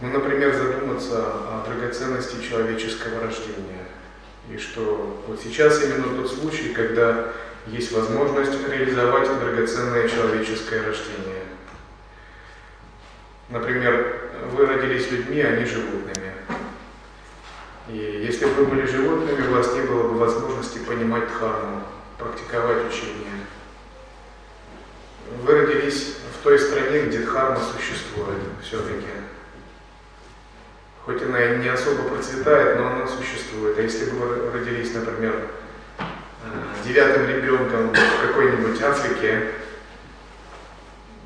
Ну, например, задуматься о драгоценности человеческого рождения. И что вот сейчас именно тот случай, когда есть возможность реализовать драгоценное человеческое рождение. Например, вы родились людьми, а не животными. И если бы вы были животными, у вас не было бы возможности понимать дхарму, практиковать учение. Вы родились в той стране, где дхарма существует все-таки. Хоть она и не особо процветает, но она существует. А если бы вы родились, например, Э, девятым ребенком в какой-нибудь Африке,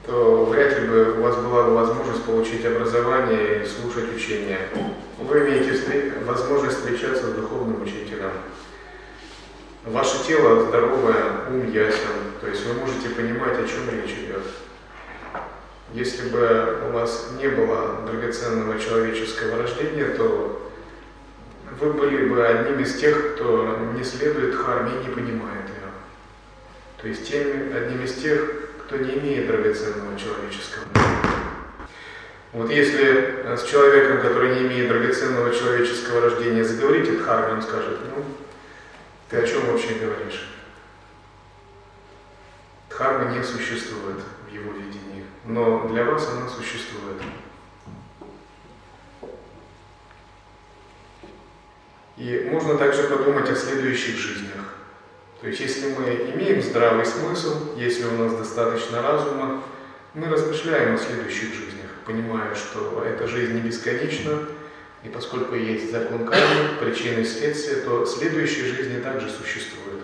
то вряд ли бы у вас была бы возможность получить образование и слушать учения. Вы имеете возможность встречаться с духовным учителем. Ваше тело здоровое, ум ясен, то есть вы можете понимать, о чем речь идет. Если бы у вас не было драгоценного человеческого рождения, то вы были бы одним из тех, кто не следует харме и не понимает ее. То есть тем, одним из тех, кто не имеет драгоценного человеческого. Вот если э, с человеком, который не имеет драгоценного человеческого рождения, заговорить о дхарме, он скажет, ну, ты о чем вообще говоришь? Дхарма не существует в его видении, но для вас она существует. И можно также подумать о следующих жизнях. То есть если мы имеем здравый смысл, если у нас достаточно разума, мы размышляем о следующих жизнях, понимая, что эта жизнь не бесконечна, и поскольку есть закон кармы, причины и следствия, то следующие жизни также существуют.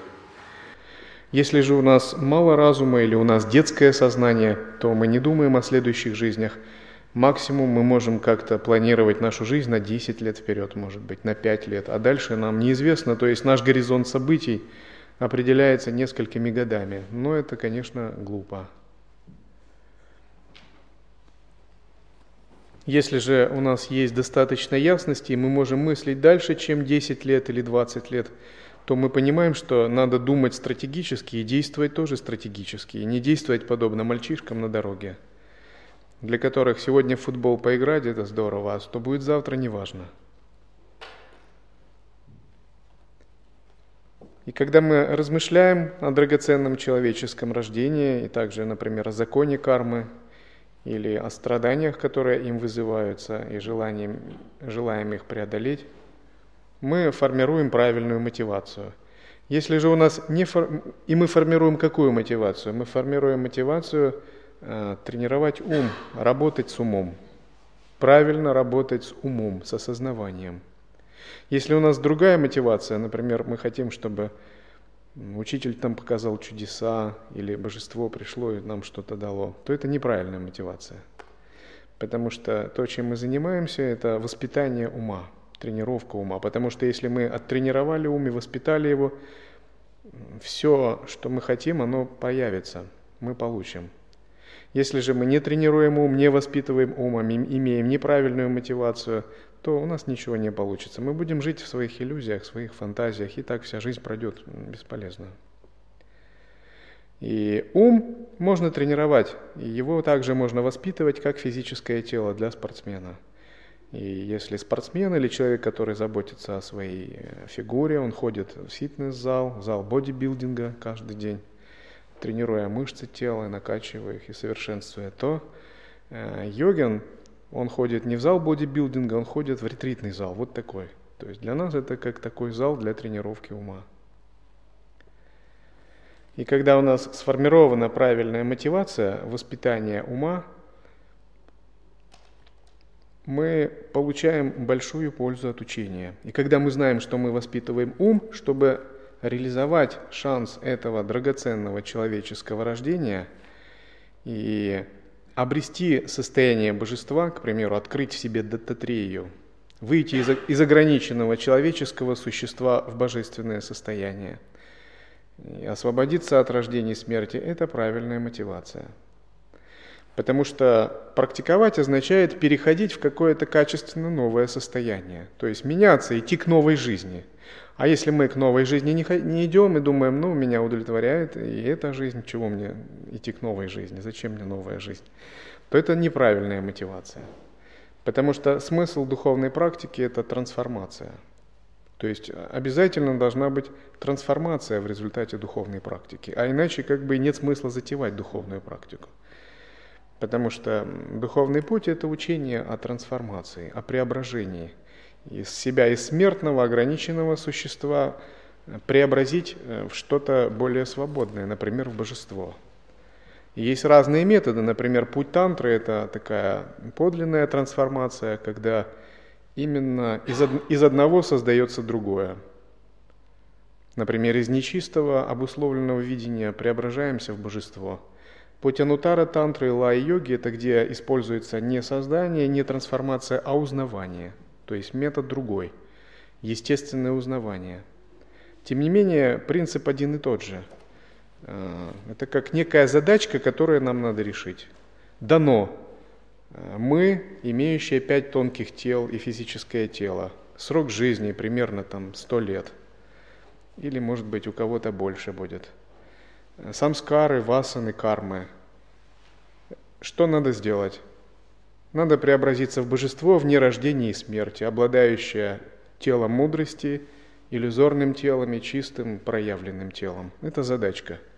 Если же у нас мало разума или у нас детское сознание, то мы не думаем о следующих жизнях – Максимум мы можем как-то планировать нашу жизнь на 10 лет вперед, может быть, на 5 лет, а дальше нам неизвестно, то есть наш горизонт событий определяется несколькими годами. Но это, конечно, глупо. Если же у нас есть достаточно ясности, мы можем мыслить дальше, чем 10 лет или 20 лет, то мы понимаем, что надо думать стратегически и действовать тоже стратегически, и не действовать подобно мальчишкам на дороге для которых сегодня в футбол поиграть – это здорово, а что будет завтра – неважно. И когда мы размышляем о драгоценном человеческом рождении, и также, например, о законе кармы, или о страданиях, которые им вызываются, и желанием, желаем их преодолеть, мы формируем правильную мотивацию. Если же у нас не фор... и мы формируем какую мотивацию? Мы формируем мотивацию – Э, тренировать ум, работать с умом, правильно работать с умом, с осознаванием. Если у нас другая мотивация, например, мы хотим, чтобы учитель там показал чудеса, или божество пришло и нам что-то дало, то это неправильная мотивация. Потому что то, чем мы занимаемся, это воспитание ума. Тренировка ума. Потому что если мы оттренировали ум и воспитали его, все, что мы хотим, оно появится, мы получим. Если же мы не тренируем ум, не воспитываем ум, а имеем неправильную мотивацию, то у нас ничего не получится. Мы будем жить в своих иллюзиях, в своих фантазиях, и так вся жизнь пройдет бесполезно. И ум можно тренировать, и его также можно воспитывать как физическое тело для спортсмена. И если спортсмен или человек, который заботится о своей э, фигуре, он ходит в фитнес-зал, зал бодибилдинга каждый день, тренируя мышцы тела, накачивая их и совершенствуя, то э, йогин, он ходит не в зал бодибилдинга, он ходит в ретритный зал, вот такой. То есть для нас это как такой зал для тренировки ума. И когда у нас сформирована правильная мотивация воспитания ума, мы получаем большую пользу от учения. И когда мы знаем, что мы воспитываем ум, чтобы реализовать шанс этого драгоценного человеческого рождения и обрести состояние божества, к примеру, открыть в себе дататрею, выйти из, из ограниченного человеческого существа в божественное состояние – и освободиться от рождения и смерти – это правильная мотивация. Потому что практиковать означает переходить в какое-то качественно новое состояние, то есть меняться, идти к новой жизни. А если мы к новой жизни не, идем и думаем, ну, меня удовлетворяет и эта жизнь, чего мне идти к новой жизни, зачем мне новая жизнь, то это неправильная мотивация. Потому что смысл духовной практики – это трансформация – то есть обязательно должна быть трансформация в результате духовной практики, а иначе как бы нет смысла затевать духовную практику. Потому что духовный путь – это учение о трансформации, о преображении. Из себя, из смертного, ограниченного существа э, преобразить э, в что-то более свободное, например, в божество. Есть разные методы, например, путь тантры – это такая подлинная трансформация, когда именно из, од... из одного создается другое. Например, из нечистого, обусловленного видения преображаемся в божество. Путь анутара, тантры и лай-йоги – это где используется не создание, не трансформация, а узнавание. То есть метод другой – естественное узнавание. Тем не менее, принцип один и тот же. А, это как некая задачка, которую нам надо решить. Дано мы, имеющие пять тонких тел и физическое тело, срок жизни примерно там 100 лет, или может быть у кого-то больше будет. Самскары, васаны, кармы. Что надо сделать? Надо преобразиться в божество в нерождении и смерти, обладающее телом мудрости, иллюзорным телом и чистым проявленным телом. Это задачка –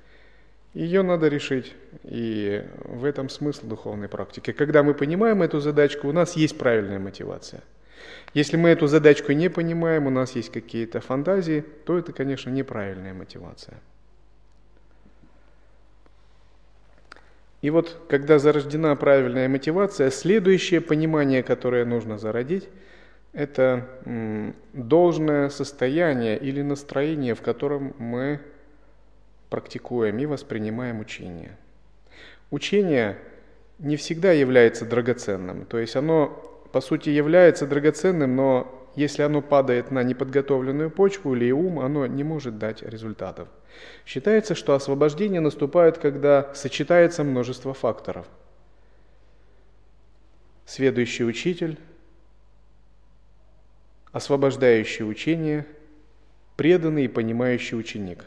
ее надо решить, и в этом смысл духовной практики. Когда мы понимаем эту задачку, у нас есть правильная мотивация. Если мы эту задачку не понимаем, у нас есть какие-то фантазии, то это, конечно, неправильная мотивация. И вот, когда зарождена правильная мотивация, следующее понимание, которое нужно зародить, это должное состояние или настроение, в котором мы практикуем и воспринимаем учение. Учение не всегда является драгоценным, то есть оно по сути является драгоценным, но если оно падает на неподготовленную почву или ум, оно не может дать результатов. Считается, что освобождение наступает, когда сочетается множество факторов. Сведущий учитель, освобождающий учение, преданный и понимающий ученик.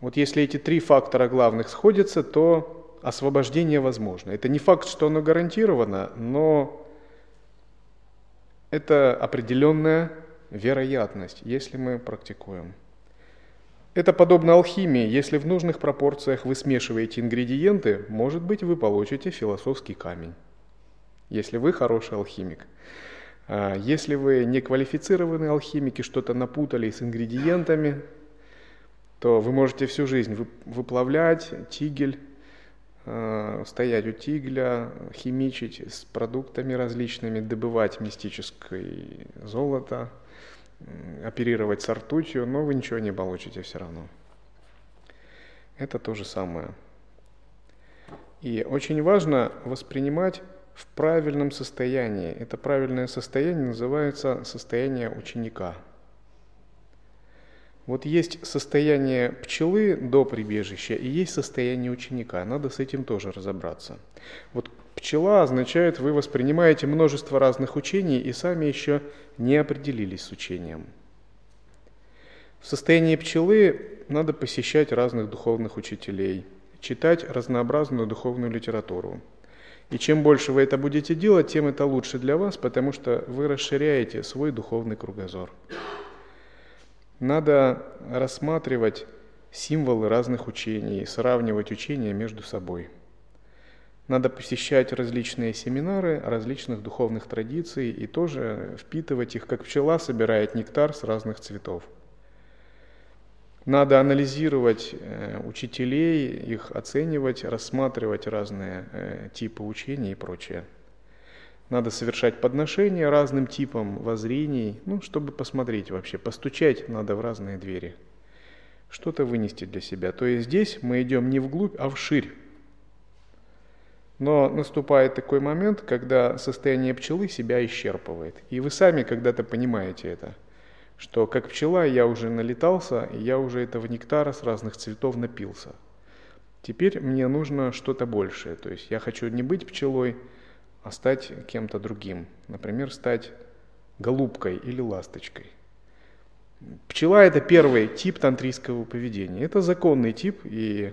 Вот если эти три фактора главных сходятся, то освобождение возможно. Это не факт, что оно гарантировано, но это определенная вероятность, если мы практикуем. Это подобно алхимии. Если в нужных пропорциях вы смешиваете ингредиенты, может быть, вы получите философский камень, если вы хороший алхимик. А если вы не квалифицированный алхимик и что-то напутали с ингредиентами, то вы можете всю жизнь выплавлять тигель, стоять у тигля, химичить с продуктами различными, добывать мистическое золото, оперировать с ртутью, но вы ничего не получите все равно. Это то же самое. И очень важно воспринимать в правильном состоянии. Это правильное состояние называется состояние ученика. Вот есть состояние пчелы до прибежища и есть состояние ученика. Надо с этим тоже разобраться. Вот пчела означает, вы воспринимаете множество разных учений и сами еще не определились с учением. В состоянии пчелы надо посещать разных духовных учителей, читать разнообразную духовную литературу. И чем больше вы это будете делать, тем это лучше для вас, потому что вы расширяете свой духовный кругозор. Надо рассматривать символы разных учений, сравнивать учения между собой. Надо посещать различные семинары различных духовных традиций и тоже впитывать их, как пчела собирает нектар с разных цветов. Надо анализировать э, учителей, их оценивать, рассматривать разные э, типы учений и прочее. Надо совершать подношения разным типам воззрений, ну, чтобы посмотреть вообще, постучать надо в разные двери, что-то вынести для себя. То есть здесь мы идем не вглубь, а вширь. Но наступает такой момент, когда состояние пчелы себя исчерпывает. И вы сами когда-то понимаете это – что как пчела я уже налетался, и я уже этого нектара с разных цветов напился. Теперь мне нужно что-то большее, то есть я хочу не быть пчелой, а стать кем-то другим. Например, стать голубкой или ласточкой. Пчела – это первый тип тантрийского поведения. Это законный тип, и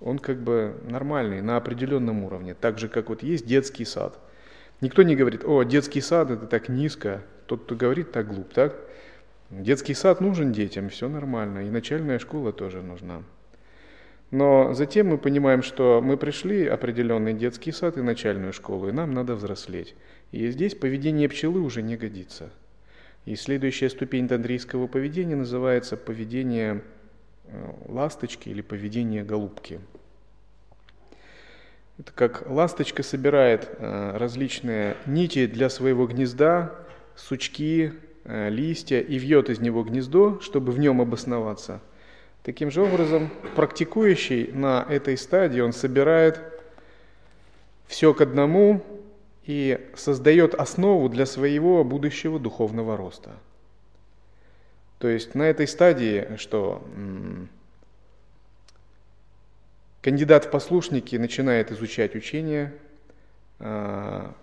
он как бы нормальный, на определенном уровне. Так же, как вот есть детский сад. Никто не говорит, о, детский сад – это так низко. Тот, кто говорит, так глуп, так? Детский сад нужен детям, все нормально, и начальная школа тоже нужна. Но затем мы понимаем, что мы пришли определенный детский сад и начальную школу, и нам надо взрослеть. И здесь поведение пчелы уже не годится. И следующая ступень тантрийского поведения называется поведение э, ласточки или поведение голубки. Это как ласточка собирает э, различные нити для своего гнезда, сучки, Э, листья и вьет из него гнездо, чтобы в нем обосноваться. Таким же образом, практикующий на этой стадии, он собирает все к одному и создает основу для своего будущего духовного роста. То есть на этой стадии, что кандидат в послушники начинает изучать учение, а,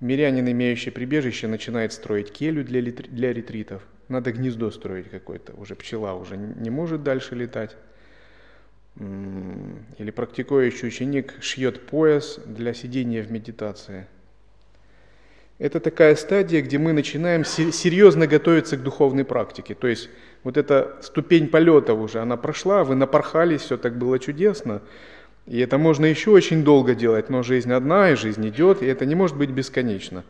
Мирянин, имеющий прибежище, начинает строить келью для, для ретритов. Надо гнездо строить какое-то. Уже пчела уже не может дальше летать. Или практикующий ученик шьет пояс для сидения в медитации. Это такая стадия, где мы начинаем серьезно готовиться к духовной практике. То есть вот эта ступень полета уже, она прошла, вы напорхались, все так было чудесно. И это можно еще очень долго делать, но жизнь одна, и жизнь идет, и это не может быть бесконечно.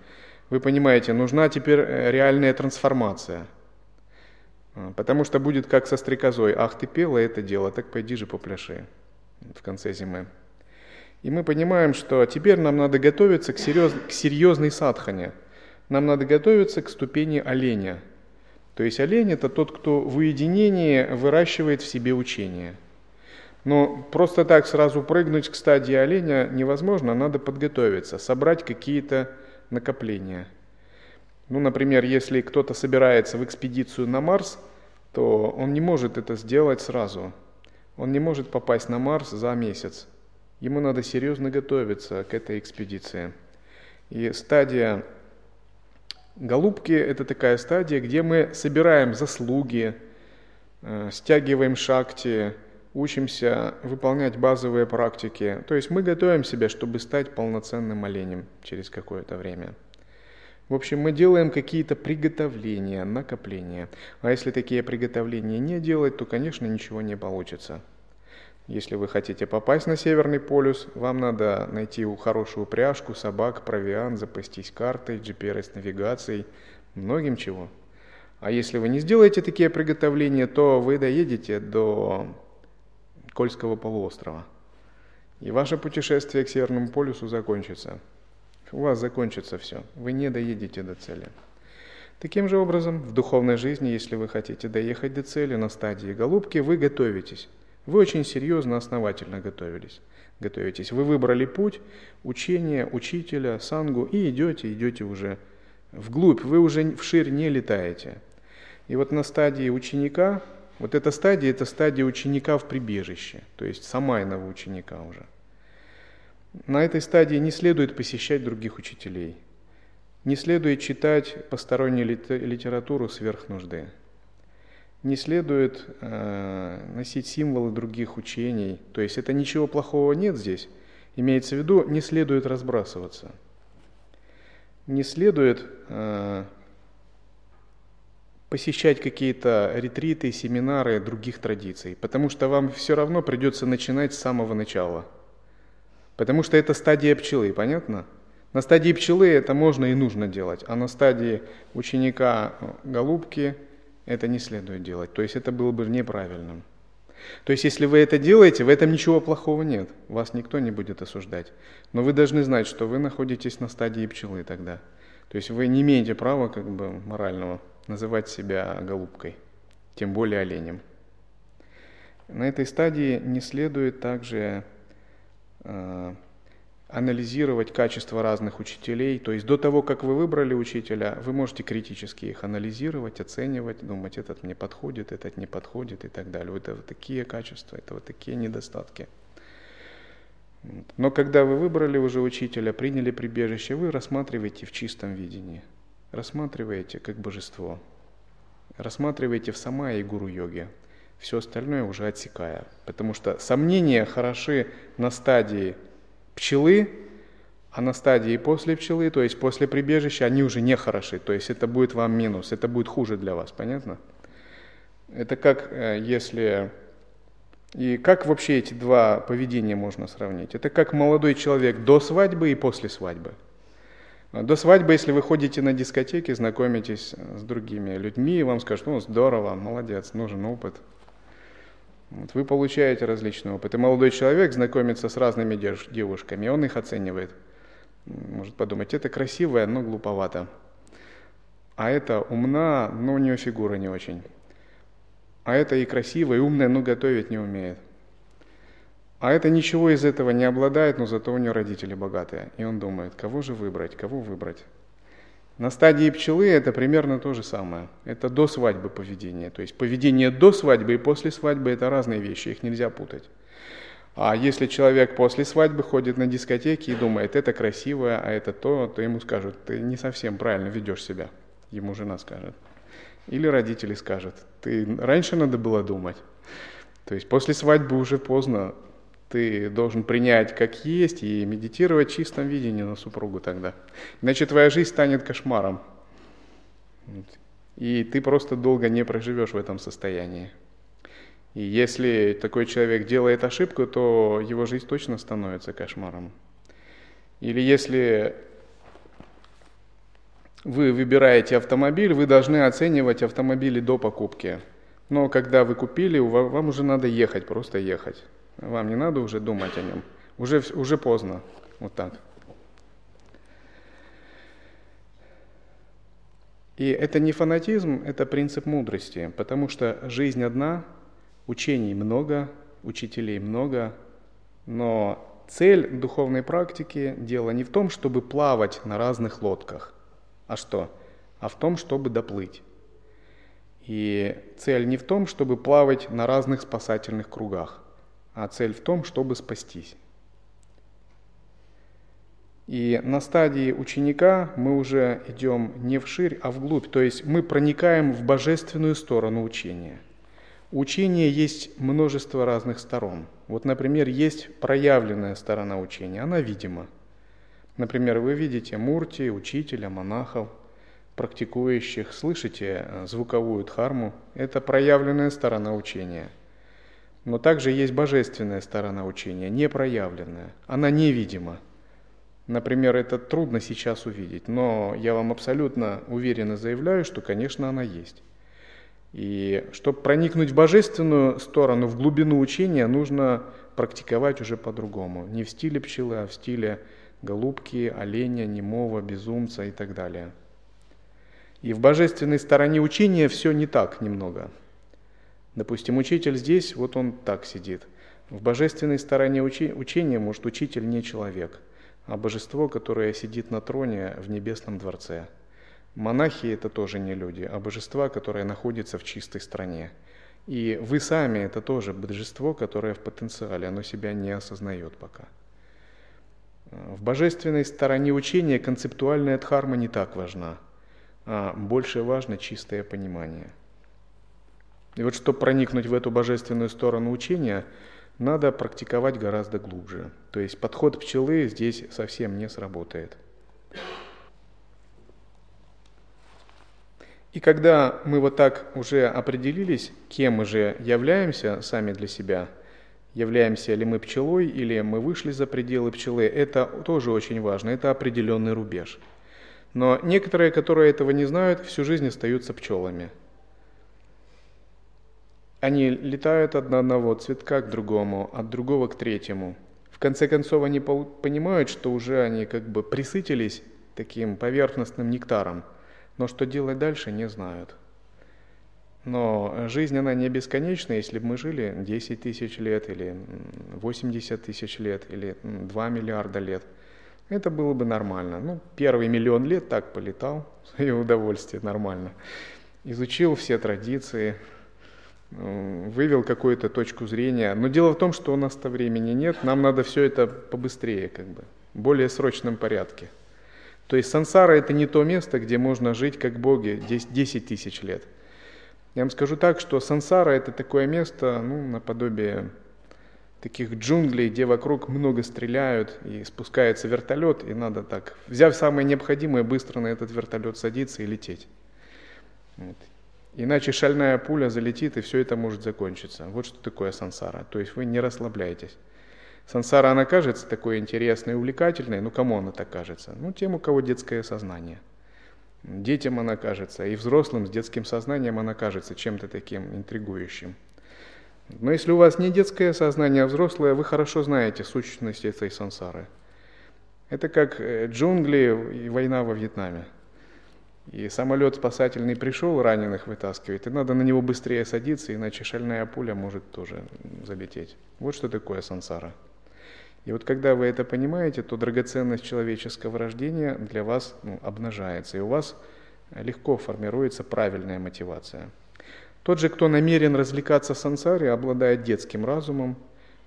Вы понимаете, нужна теперь э, реальная трансформация. Потому что будет как со стрекозой. Ах, ты пела это дело, так пойди же попляши в конце зимы. И мы понимаем, что теперь нам надо готовиться к, серьез, к серьезной садхане. Нам надо готовиться к ступени оленя. То есть олень – это тот, кто в уединении выращивает в себе учение – но просто так сразу прыгнуть к стадии оленя невозможно, надо подготовиться, собрать какие-то накопления. Ну, например, если кто-то собирается в экспедицию на Марс, то он не может это сделать сразу. Он не может попасть на Марс за месяц. Ему надо серьезно готовиться к этой экспедиции. И стадия голубки – это такая стадия, где мы собираем заслуги, э, стягиваем шакти, учимся выполнять базовые практики. То есть мы готовим себя, чтобы стать полноценным оленем через какое-то время. В общем, мы делаем какие-то приготовления, накопления. А если такие приготовления не делать, то, конечно, ничего не получится. Если вы хотите попасть на Северный полюс, вам надо найти хорошую пряжку, собак, провиант, запастись картой, GPS-навигацией, многим чего. А если вы не сделаете такие приготовления, то вы доедете до Кольского полуострова. И ваше путешествие к Северному полюсу закончится. У вас закончится все. Вы не доедете до цели. Таким же образом, в духовной жизни, если вы хотите доехать до цели на стадии голубки, вы готовитесь. Вы очень серьезно, основательно готовились. готовитесь. Вы выбрали путь учения, учителя, сангу и идете, идете уже вглубь, вы уже вширь не летаете. И вот на стадии ученика, вот эта стадия, это стадия ученика в прибежище, то есть самайного ученика уже. На этой стадии не следует посещать других учителей, не следует читать постороннюю литературу сверх нужды, не следует э, носить символы других учений, то есть это ничего плохого нет здесь, имеется в виду, не следует разбрасываться – не следует э, посещать какие-то ретриты, семинары других традиций, потому что вам все равно придется начинать с самого начала. Потому что это стадия пчелы, понятно? На стадии пчелы это можно и нужно делать, а на стадии ученика голубки это не следует делать. То есть это было бы неправильным. То есть, если вы это делаете, в этом ничего плохого нет. Вас никто не будет осуждать. Но вы должны знать, что вы находитесь на стадии пчелы тогда. То есть вы не имеете права как бы морального называть себя голубкой, тем более оленем. На этой стадии не следует также э, анализировать качество разных учителей. То есть до того, как вы выбрали учителя, вы можете критически их анализировать, оценивать, думать, этот мне подходит, этот не подходит и так далее. Это вот такие качества, это вот такие недостатки. Но когда вы выбрали уже учителя, приняли прибежище, вы рассматриваете в чистом видении, рассматриваете как божество, рассматриваете в сама и гуру йоге, все остальное уже отсекая. Потому что сомнения хороши на стадии пчелы, а на стадии после пчелы, то есть после прибежища, они уже не хороши. То есть это будет вам минус, это будет хуже для вас, понятно? Это как э, если... И как вообще эти два поведения можно сравнить? Это как молодой человек до свадьбы и после свадьбы. До свадьбы, если вы ходите на дискотеки, знакомитесь с другими людьми, вам скажут, ну здорово, молодец, нужен опыт – вот вы получаете различный опыт. И молодой человек знакомится с разными девушками, он их оценивает. Может подумать, это красивая, но глуповато. А это умна, но у нее фигура не очень. А это и красивая, и умная, но готовить не умеет. А это ничего из этого не обладает, но зато у нее родители богатые. И он думает, кого же выбрать, кого выбрать. На стадии пчелы это примерно то же самое. Это до свадьбы поведение. То есть поведение до свадьбы и после свадьбы это разные вещи, их нельзя путать. А если человек после свадьбы ходит на дискотеки и думает, это красиво, а это то, то ему скажут, ты не совсем правильно ведешь себя. Ему жена скажет. Или родители скажут, ты раньше надо было думать. То есть после свадьбы уже поздно, ты должен принять как есть и медитировать в чистом видении на супругу тогда. Иначе твоя жизнь станет кошмаром. И ты просто долго не проживешь в этом состоянии. И если такой человек делает ошибку, то его жизнь точно становится кошмаром. Или если вы выбираете автомобиль, вы должны оценивать автомобили до покупки. Но когда вы купили, вам уже надо ехать, просто ехать. Вам не надо уже думать о нем. Уже, уже поздно. Вот так. И это не фанатизм, это принцип мудрости, потому что жизнь одна, учений много, учителей много, но цель духовной практики – дело не в том, чтобы плавать на разных лодках, а что? А в том, чтобы доплыть. И цель не в том, чтобы плавать на разных спасательных кругах – а цель в том, чтобы спастись. И на стадии ученика мы уже идем не вширь, а вглубь, то есть мы проникаем в божественную сторону учения. У учения есть множество разных сторон. Вот, например, есть проявленная сторона учения, она видима. Например, вы видите мурти, учителя, монахов, практикующих, слышите э, звуковую дхарму. Это проявленная сторона учения – но также есть божественная сторона учения, непроявленная. Она невидима. Например, это трудно сейчас увидеть, но я вам абсолютно уверенно заявляю, что, конечно, она есть. И чтобы проникнуть в божественную сторону, в глубину учения, нужно практиковать уже по-другому. Не в стиле пчелы, а в стиле голубки, оленя, немого, безумца и так далее. И в божественной стороне учения все не так немного – Допустим, учитель здесь, вот он так сидит. В божественной стороне учения, может, учитель не человек, а божество, которое сидит на троне в небесном дворце. Монахи – это тоже не люди, а божества, которое находится в чистой стране. И вы сами – это тоже божество, которое в потенциале, оно себя не осознает пока. В божественной стороне учения концептуальная дхарма не так важна, а больше важно чистое понимание. И вот чтобы проникнуть в эту божественную сторону учения – надо практиковать гораздо глубже. То есть подход пчелы здесь совсем не сработает. И когда мы вот так уже определились, кем мы же являемся сами для себя, являемся ли мы пчелой или мы вышли за пределы пчелы, это тоже очень важно, это определенный рубеж. Но некоторые, которые этого не знают, всю жизнь остаются пчелами – они летают от одного цветка к другому, от другого к третьему. В конце концов, они понимают, что уже они как бы присытились таким поверхностным нектаром, но что делать дальше, не знают. Но жизнь, она не бесконечна, если бы мы жили 10 тысяч лет, или 80 тысяч лет, или 2 миллиарда лет. Это было бы нормально. Ну, первый миллион лет так полетал, в свое удовольствие, нормально. Изучил все традиции, вывел какую-то точку зрения. Но дело в том, что у нас-то времени нет, нам надо все это побыстрее, как бы, в более срочном порядке. То есть сансара это не то место, где можно жить как боги 10 тысяч лет. Я вам скажу так, что сансара это такое место, ну, наподобие таких джунглей, где вокруг много стреляют и спускается вертолет, и надо так, взяв самое необходимое, быстро на этот вертолет садиться и лететь. Вот. Иначе шальная пуля залетит, и все это может закончиться. Вот что такое сансара. То есть вы не расслабляетесь. Сансара, она кажется такой интересной и увлекательной, ну кому она так кажется? Ну тем, у кого детское сознание. Детям она кажется, и взрослым с детским сознанием она кажется чем-то таким интригующим. Но если у вас не детское сознание, а взрослое, вы хорошо знаете сущность этой сансары. Это как э, джунгли и война во Вьетнаме. И самолет спасательный пришел, раненых вытаскивает, и надо на него быстрее садиться, иначе шальная пуля может тоже залететь. Вот что такое сансара. И вот когда вы это понимаете, то драгоценность человеческого рождения для вас ну, обнажается, и у вас легко формируется правильная мотивация. Тот же, кто намерен развлекаться в сансаре, обладает детским разумом.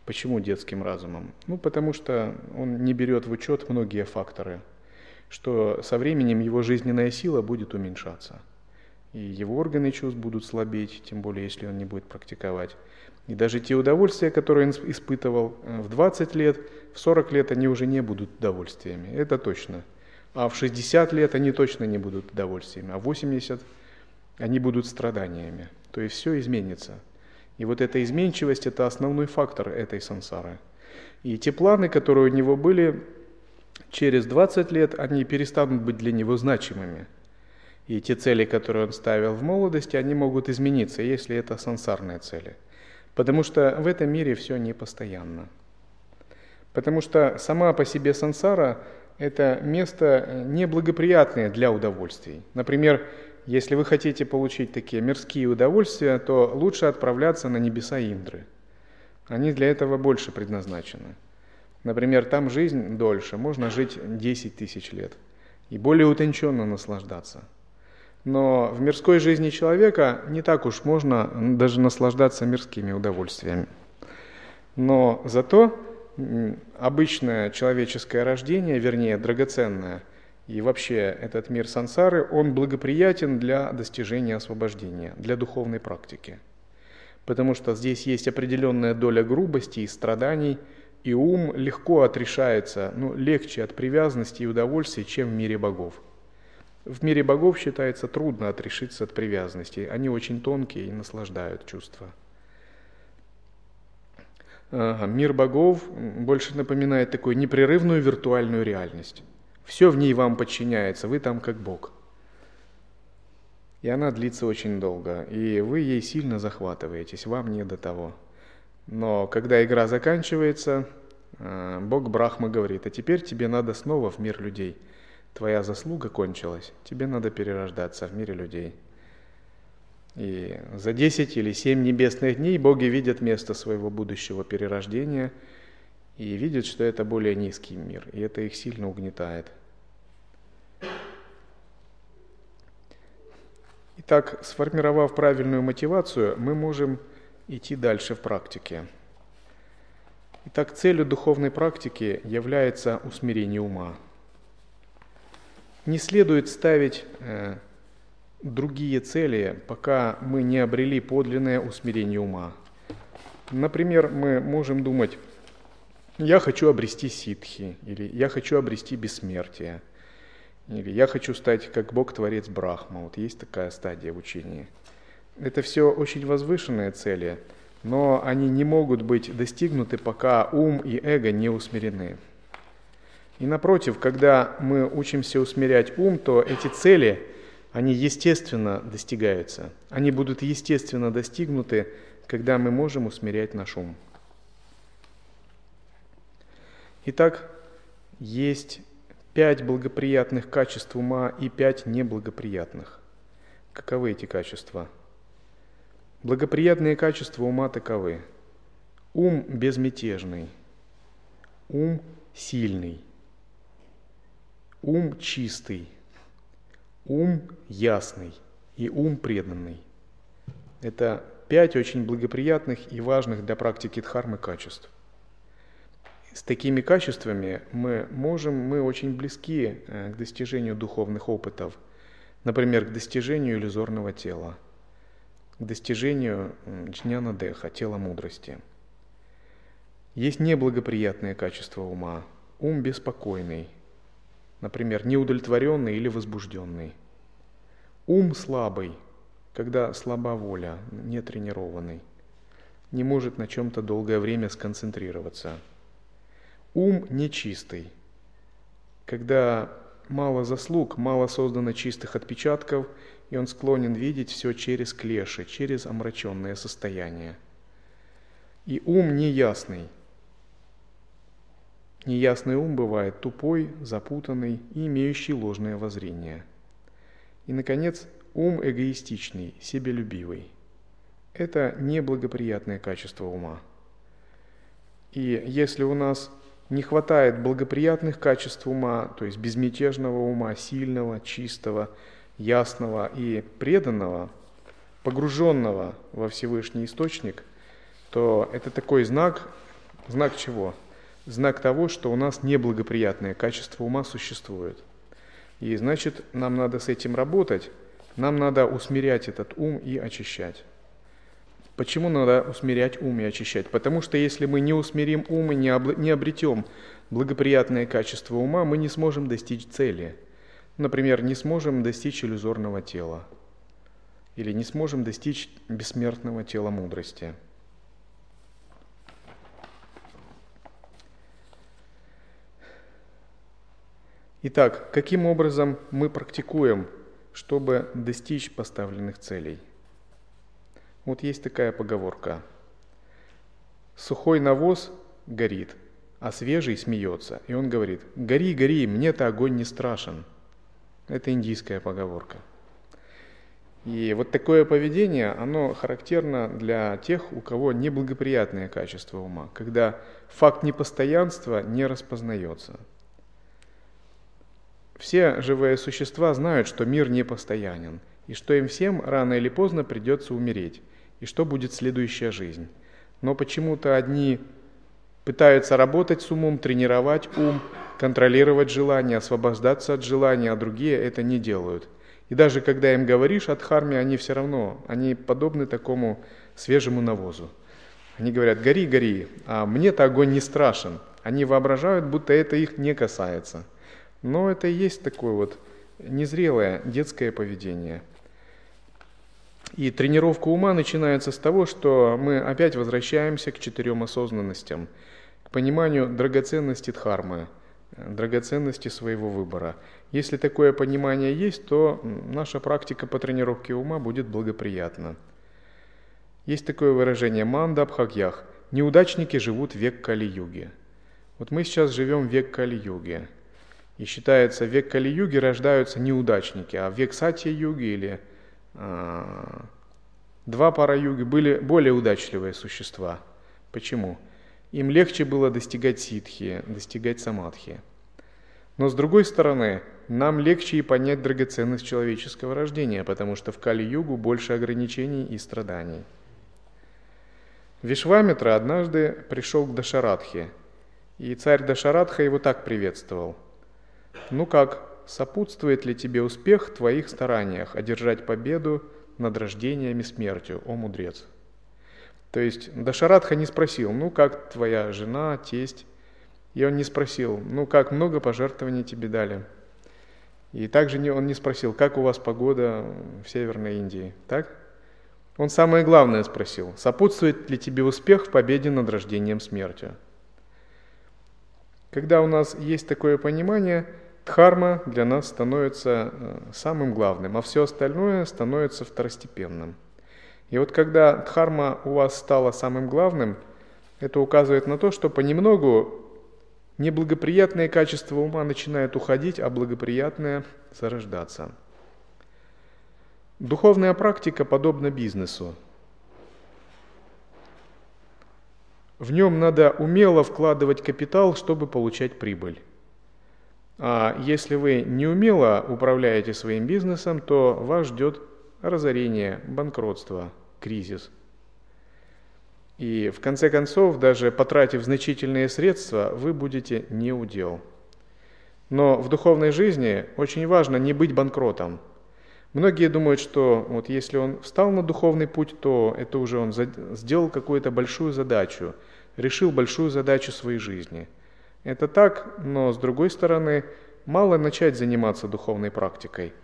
Почему детским разумом? Ну, потому что он не берет в учет многие факторы – что со временем его жизненная сила будет уменьшаться. И его органы чувств будут слабеть, тем более если он не будет практиковать. И даже те удовольствия, которые он испытывал э, в 20 лет, в 40 лет они уже не будут удовольствиями, это точно. А в 60 лет они точно не будут удовольствиями, а в 80 они будут страданиями. То есть все изменится. И вот эта изменчивость – это основной фактор этой сансары. И те планы, которые у него были, через 20 лет они перестанут быть для него значимыми. И те цели, которые он ставил в молодости, они могут измениться, если это сансарные цели. Потому что в этом мире все непостоянно. Потому что сама по себе сансара – это место неблагоприятное для удовольствий. Например, если вы хотите получить такие мирские удовольствия, то лучше отправляться на небеса Индры. Они для этого больше предназначены. Например, там жизнь дольше, можно жить 10 тысяч лет и более утонченно наслаждаться. Но в мирской жизни человека не так уж можно даже наслаждаться мирскими удовольствиями. Но зато обычное человеческое рождение, вернее драгоценное, и вообще этот мир сансары, он благоприятен для достижения освобождения, для духовной практики. Потому что здесь есть определенная доля грубости и страданий – и ум легко отрешается, ну, легче от привязанности и удовольствия, чем в мире богов. В мире богов считается трудно отрешиться от привязанности. Они очень тонкие и наслаждают чувства. Мир богов больше напоминает такую непрерывную виртуальную реальность. Все в ней вам подчиняется, вы там как бог. И она длится очень долго, и вы ей сильно захватываетесь, вам не до того. Но когда игра заканчивается, э, Бог Брахма говорит, а теперь тебе надо снова в мир людей. Твоя заслуга кончилась, тебе надо перерождаться в мире людей. И за 10 или 7 небесных дней боги видят место своего будущего перерождения и видят, что это более низкий мир, и это их сильно угнетает. Итак, сформировав правильную мотивацию, мы можем идти дальше в практике. Итак, целью духовной практики является усмирение ума. Не следует ставить э, другие цели, пока мы не обрели подлинное усмирение ума. Например, мы можем думать, я хочу обрести ситхи, или я хочу обрести бессмертие, или я хочу стать как Бог-творец Брахма. Вот есть такая стадия в учении. Это все очень возвышенные цели, но они не могут быть достигнуты, пока ум и эго не усмирены. И напротив, когда мы учимся усмирять ум, то эти цели – они естественно достигаются. Они будут естественно достигнуты, когда мы можем усмирять наш ум. Итак, есть пять благоприятных качеств ума и пять неблагоприятных. Каковы эти качества? Благоприятные качества ума таковы. Ум безмятежный, ум сильный, ум чистый – ум ясный и ум преданный. Это пять очень благоприятных и важных для практики дхармы качеств. С такими качествами мы можем, мы очень близки э, к достижению духовных опытов, например, к достижению иллюзорного тела, к достижению джняна деха, тела мудрости. Есть неблагоприятные качества ума, ум беспокойный, например, неудовлетворенный или возбужденный. Ум слабый, когда слаба воля, нетренированный, не может на чем-то долгое время сконцентрироваться. Ум нечистый, когда мало заслуг, мало создано чистых отпечатков, и он склонен видеть все через клеши, через омраченное состояние. И ум неясный – Неясный ум бывает тупой, запутанный и имеющий ложное воззрение. И, наконец, ум эгоистичный, себелюбивый. Это неблагоприятное качество ума. И если у нас не хватает благоприятных качеств ума, то есть безмятежного ума, сильного, чистого, ясного и преданного, погруженного во Всевышний Источник, то это такой знак, знак чего? знак того, что у нас неблагоприятное качество ума существует. И значит, нам надо с этим работать, нам надо усмирять этот ум и очищать. Почему надо усмирять ум и очищать? Потому что если мы не усмирим ум и не, не обретем благоприятное качество ума, мы не сможем достичь цели. Например, не сможем достичь иллюзорного тела. Или не сможем достичь бессмертного тела мудрости. Итак, каким образом мы практикуем, чтобы достичь поставленных целей? Вот есть такая поговорка. Сухой навоз горит, а свежий смеется. И он говорит, гори, гори, мне-то огонь не страшен. Это индийская поговорка. И вот такое поведение, оно характерно для тех, у кого неблагоприятное качество ума, когда факт непостоянства не распознается – все живые существа знают, что мир непостоянен, и что им всем рано или поздно придется умереть, и что будет следующая жизнь. Но почему-то одни пытаются работать с умом, тренировать ум, контролировать желания, освобождаться от желания, а другие это не делают. И даже когда им говоришь о дхарме, они все равно, они подобны такому свежему навозу. Они говорят, гори, гори, а мне-то огонь не страшен. Они воображают, будто это их не касается – но это и есть такое вот незрелое детское поведение. И тренировка ума начинается с того, что мы опять возвращаемся к четырем осознанностям, к пониманию драгоценности дхармы, драгоценности своего выбора. Если такое понимание есть, то наша практика по тренировке ума будет благоприятна. Есть такое выражение «манда бхагьях» – неудачники живут век Кали-юги. Вот мы сейчас живем век Кали-юги – и считается, век Кали-юги рождаются неудачники, а век Сатья-юги или э, Два пара-юги были более удачливые существа. Почему? Им легче было достигать ситхи, достигать самадхи. Но с другой стороны, нам легче и понять драгоценность человеческого рождения, потому что в Кали-югу больше ограничений и страданий. Вишвамитра однажды пришел к Дашарадхе, и царь Дашарадха его так приветствовал. «Ну как, сопутствует ли тебе успех в твоих стараниях одержать победу над рождением и смертью, о мудрец?» То есть Дашарадха не спросил, ну как твоя жена, тесть, и он не спросил, ну как много пожертвований тебе дали. И также он не спросил, как у вас погода в Северной Индии, так? Он самое главное спросил, сопутствует ли тебе успех в победе над рождением смертью. Когда у нас есть такое понимание, дхарма для нас становится э, самым главным, а все остальное становится второстепенным. И вот когда дхарма у вас стала самым главным, это указывает на то, что понемногу неблагоприятные качества ума начинают уходить, а благоприятные зарождаться. Духовная практика подобна бизнесу. В нем надо умело вкладывать капитал, чтобы получать прибыль. А если вы неумело управляете своим бизнесом, то вас ждет разорение, банкротство, кризис – и в конце концов, даже потратив значительные средства, вы будете не удел. Но в духовной жизни очень важно не быть банкротом. Многие думают, что вот если он встал на духовный путь, то это уже он сделал какую-то большую задачу, решил большую задачу своей жизни. Это так, но с другой стороны, мало начать заниматься духовной практикой –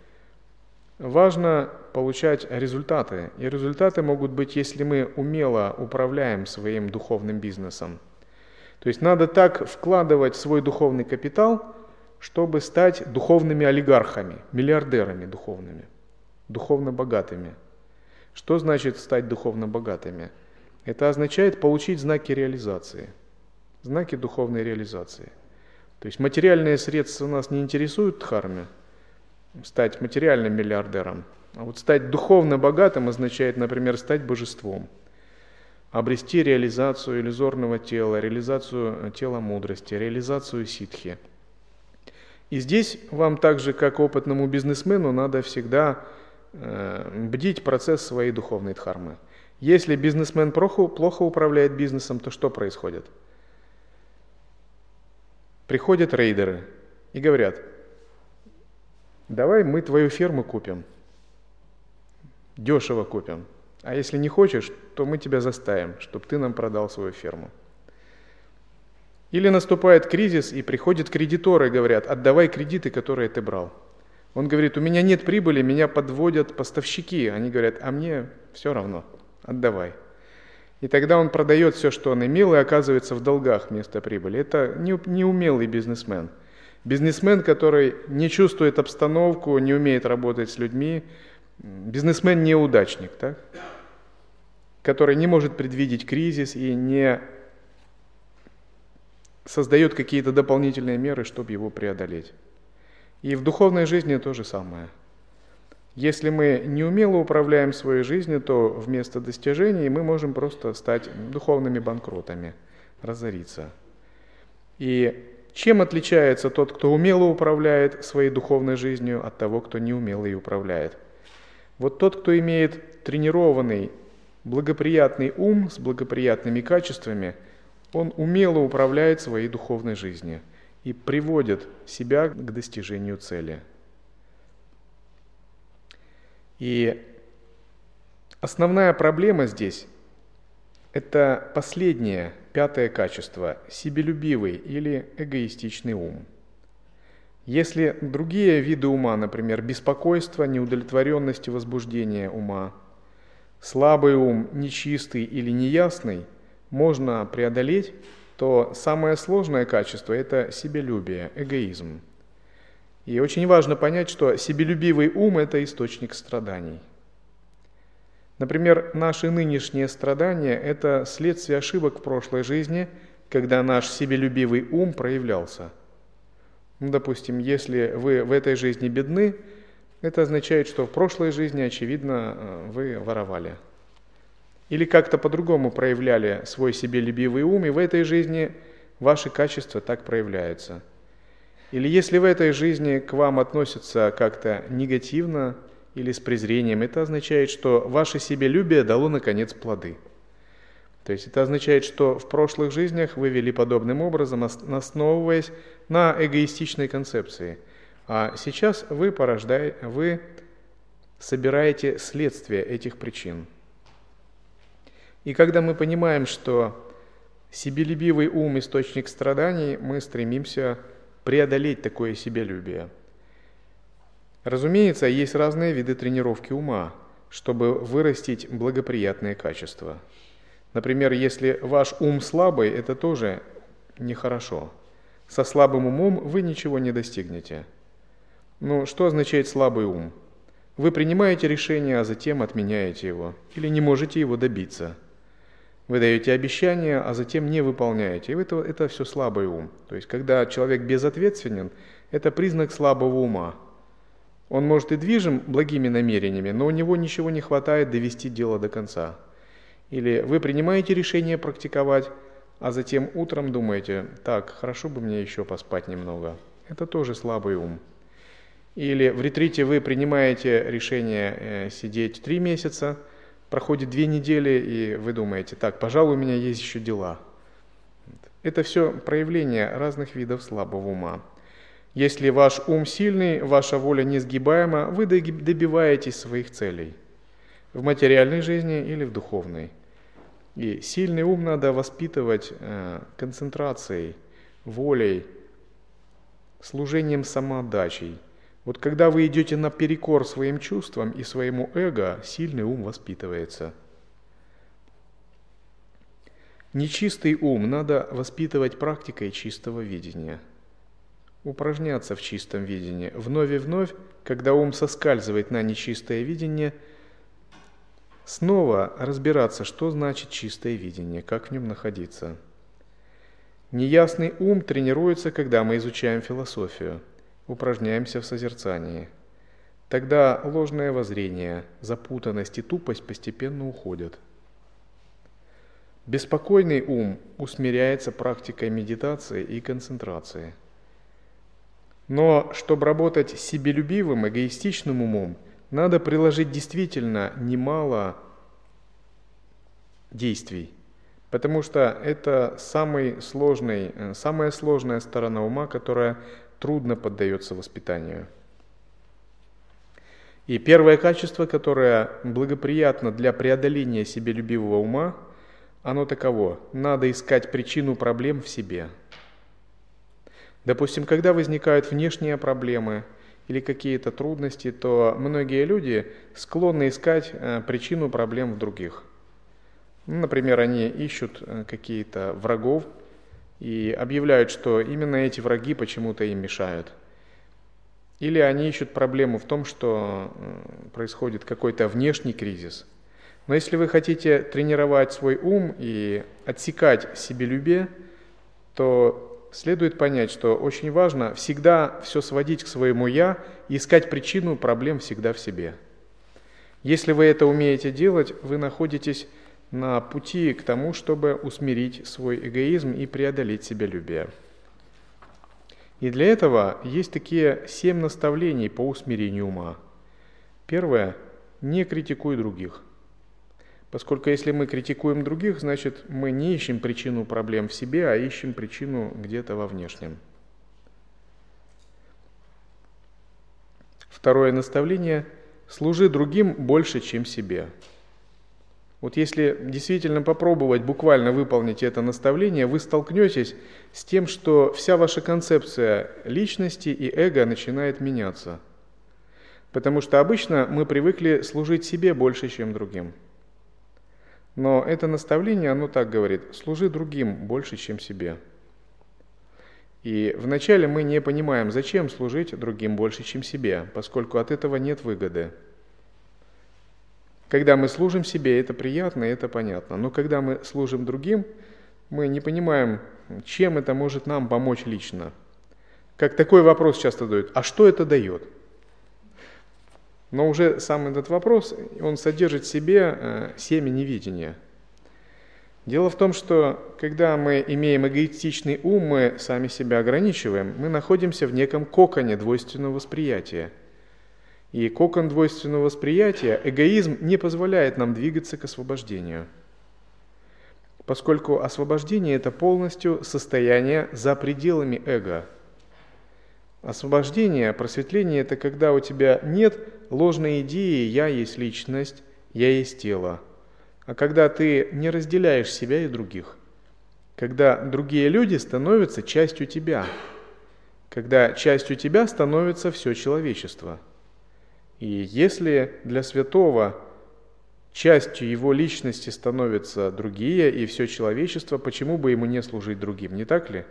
Важно получать результаты. И результаты могут быть, если мы умело управляем своим духовным бизнесом. То есть надо так вкладывать свой духовный капитал, чтобы стать духовными олигархами, миллиардерами духовными, духовно богатыми. Что значит стать духовно богатыми? Это означает получить знаки реализации, знаки духовной реализации. То есть материальные средства нас не интересуют дхарме – стать материальным миллиардером. А вот стать духовно богатым означает, например, стать божеством. Обрести реализацию иллюзорного тела, реализацию тела мудрости, реализацию ситхи. И здесь вам так же, как опытному бизнесмену, надо всегда э, бдить процесс своей духовной дхармы. Если бизнесмен плохо, плохо управляет бизнесом, то что происходит? Приходят рейдеры и говорят – давай мы твою ферму купим, дешево купим, а если не хочешь, то мы тебя заставим, чтобы ты нам продал свою ферму. Или наступает кризис, и приходят кредиторы и говорят, отдавай кредиты, которые ты брал. Он говорит, у меня нет прибыли, меня подводят поставщики. Они говорят, а мне все равно, отдавай. И тогда он продает все, что он имел, и оказывается в долгах вместо прибыли. Это неумелый бизнесмен – Бизнесмен, который не чувствует обстановку, не умеет работать с людьми, бизнесмен-неудачник, так? который не может предвидеть кризис и не создает какие-то дополнительные меры, чтобы его преодолеть. И в духовной жизни то же самое. Если мы неумело управляем своей жизнью, то вместо достижений мы можем просто стать духовными банкротами, разориться. И чем отличается тот, кто умело управляет своей духовной жизнью, от того, кто неумело ей управляет? Вот тот, кто имеет тренированный, благоприятный ум с благоприятными качествами, он умело управляет своей духовной жизнью и приводит себя к достижению цели. И основная проблема здесь – это последнее – Пятое качество – себелюбивый или эгоистичный ум. Если другие виды ума, например, беспокойство, неудовлетворенность и возбуждение ума, слабый ум, нечистый или неясный, можно преодолеть, то самое сложное качество – это себелюбие, эгоизм. И очень важно понять, что себелюбивый ум – это источник страданий – Например, наши нынешние страдания – это следствие ошибок в прошлой жизни, когда наш себелюбивый ум проявлялся. Ну, допустим, если вы в этой жизни бедны, это означает, что в прошлой жизни, очевидно, э, вы воровали. или как-то по-другому проявляли свой себелюбивый ум, и в этой жизни ваши качества так проявляются. Или если в этой жизни к вам относятся как-то негативно или с презрением, это означает, что ваше себелюбие дало наконец плоды. То есть это означает, что в прошлых жизнях вы вели подобным образом, основываясь на эгоистичной концепции. А сейчас вы, порождаете, вы собираете следствие этих причин – и когда мы понимаем, что себелюбивый ум – источник страданий, мы стремимся преодолеть такое себелюбие. Разумеется, есть разные виды тренировки ума, чтобы вырастить благоприятные качества. Например, если ваш ум слабый, это тоже нехорошо. Со слабым умом вы ничего не достигнете. Ну, что означает слабый ум? Вы принимаете решение, а затем отменяете его, или не можете его добиться – вы даете обещания, а затем не выполняете. И это, это все слабый ум. То есть, когда человек безответственен, это признак слабого ума. Он может и движим благими намерениями, но у него ничего не хватает довести дело до конца. Или вы принимаете решение практиковать, а затем утром думаете, так, хорошо бы мне еще поспать немного. Это тоже слабый ум. Или в ретрите вы принимаете решение э, сидеть три месяца – проходит две недели, и вы думаете, так, пожалуй, у меня есть еще дела. Это все проявление разных видов слабого ума. Если ваш ум сильный, ваша воля несгибаема, вы добиваетесь своих целей в материальной жизни или в духовной. И сильный ум надо воспитывать э, концентрацией, волей, служением самоотдачей – вот когда вы идете на перекор своим чувствам и своему эго, сильный ум воспитывается. Нечистый ум надо воспитывать практикой чистого видения. Упражняться в чистом видении. Вновь и вновь, когда ум соскальзывает на нечистое видение, снова разбираться, что значит чистое видение, как в нем находиться. Неясный ум тренируется, когда мы изучаем философию – упражняемся в созерцании. Тогда ложное воззрение, запутанность и тупость постепенно уходят. Беспокойный ум усмиряется практикой медитации и концентрации. Но чтобы работать себелюбивым, эгоистичным умом, надо приложить действительно немало действий, потому что это самый сложный, э, самая сложная сторона ума, которая трудно поддается воспитанию. И первое качество, которое благоприятно для преодоления себелюбивого ума, оно таково. Надо искать причину проблем в себе. Допустим, когда возникают внешние проблемы или какие-то трудности, то многие люди склонны искать э, причину проблем в других. Например, они ищут э, какие-то врагов, и объявляют, что именно эти враги почему-то им мешают. Или они ищут проблему в том, что происходит какой-то внешний кризис. Но если вы хотите тренировать свой ум и отсекать себелюбие, то следует понять, что очень важно всегда все сводить к своему «я» и искать причину проблем всегда в себе. Если вы это умеете делать, вы находитесь на пути к тому, чтобы усмирить свой эгоизм и преодолеть себялюбие. И для этого есть такие семь наставлений по усмирению ума. Первое – не критикуй других. Поскольку если мы критикуем других, значит мы не ищем причину проблем в себе, а ищем причину где-то во внешнем. Второе наставление – служи другим больше, чем себе. Вот если действительно попробовать буквально выполнить это наставление, вы столкнетесь с тем, что вся ваша концепция личности и эго начинает меняться. Потому что обычно мы привыкли служить себе больше, чем другим. Но это наставление, оно так говорит, служи другим больше, чем себе. И вначале мы не понимаем, зачем служить другим больше, чем себе, поскольку от этого нет выгоды. Когда мы служим себе, это приятно, это понятно. Но когда мы служим другим, мы не понимаем, чем это может нам помочь лично. Как такой вопрос часто дают, а что это дает? Но уже сам этот вопрос, он содержит в себе э, семя невидения. Дело в том, что когда мы имеем эгоистичный ум, мы сами себя ограничиваем, мы находимся в неком коконе двойственного восприятия. И кокон двойственного восприятия, эгоизм не позволяет нам двигаться к освобождению. Поскольку освобождение – это полностью состояние за пределами эго – Освобождение, просветление – это когда у тебя нет ложной идеи «я есть личность», «я есть тело», а когда ты не разделяешь себя и других, когда другие люди становятся частью тебя, когда частью тебя становится все человечество. И если для святого частью его личности становятся другие и все человечество, почему бы ему не служить другим, не так ли?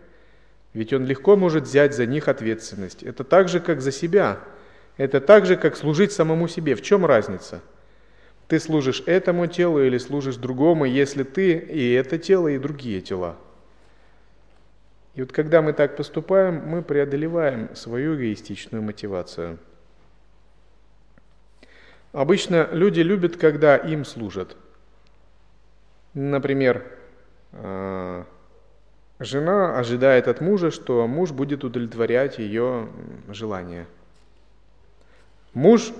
Ведь он легко может взять за них ответственность. Это так же, как за себя. Это так же, как служить самому себе. В чем разница? Ты служишь этому телу или служишь другому, если ты и это тело, и другие тела. И вот когда мы так поступаем, мы преодолеваем свою эгоистичную мотивацию. Обычно люди любят, когда им служат. Например, а, Жена ожидает от мужа, что муж будет удовлетворять ее желания. Муж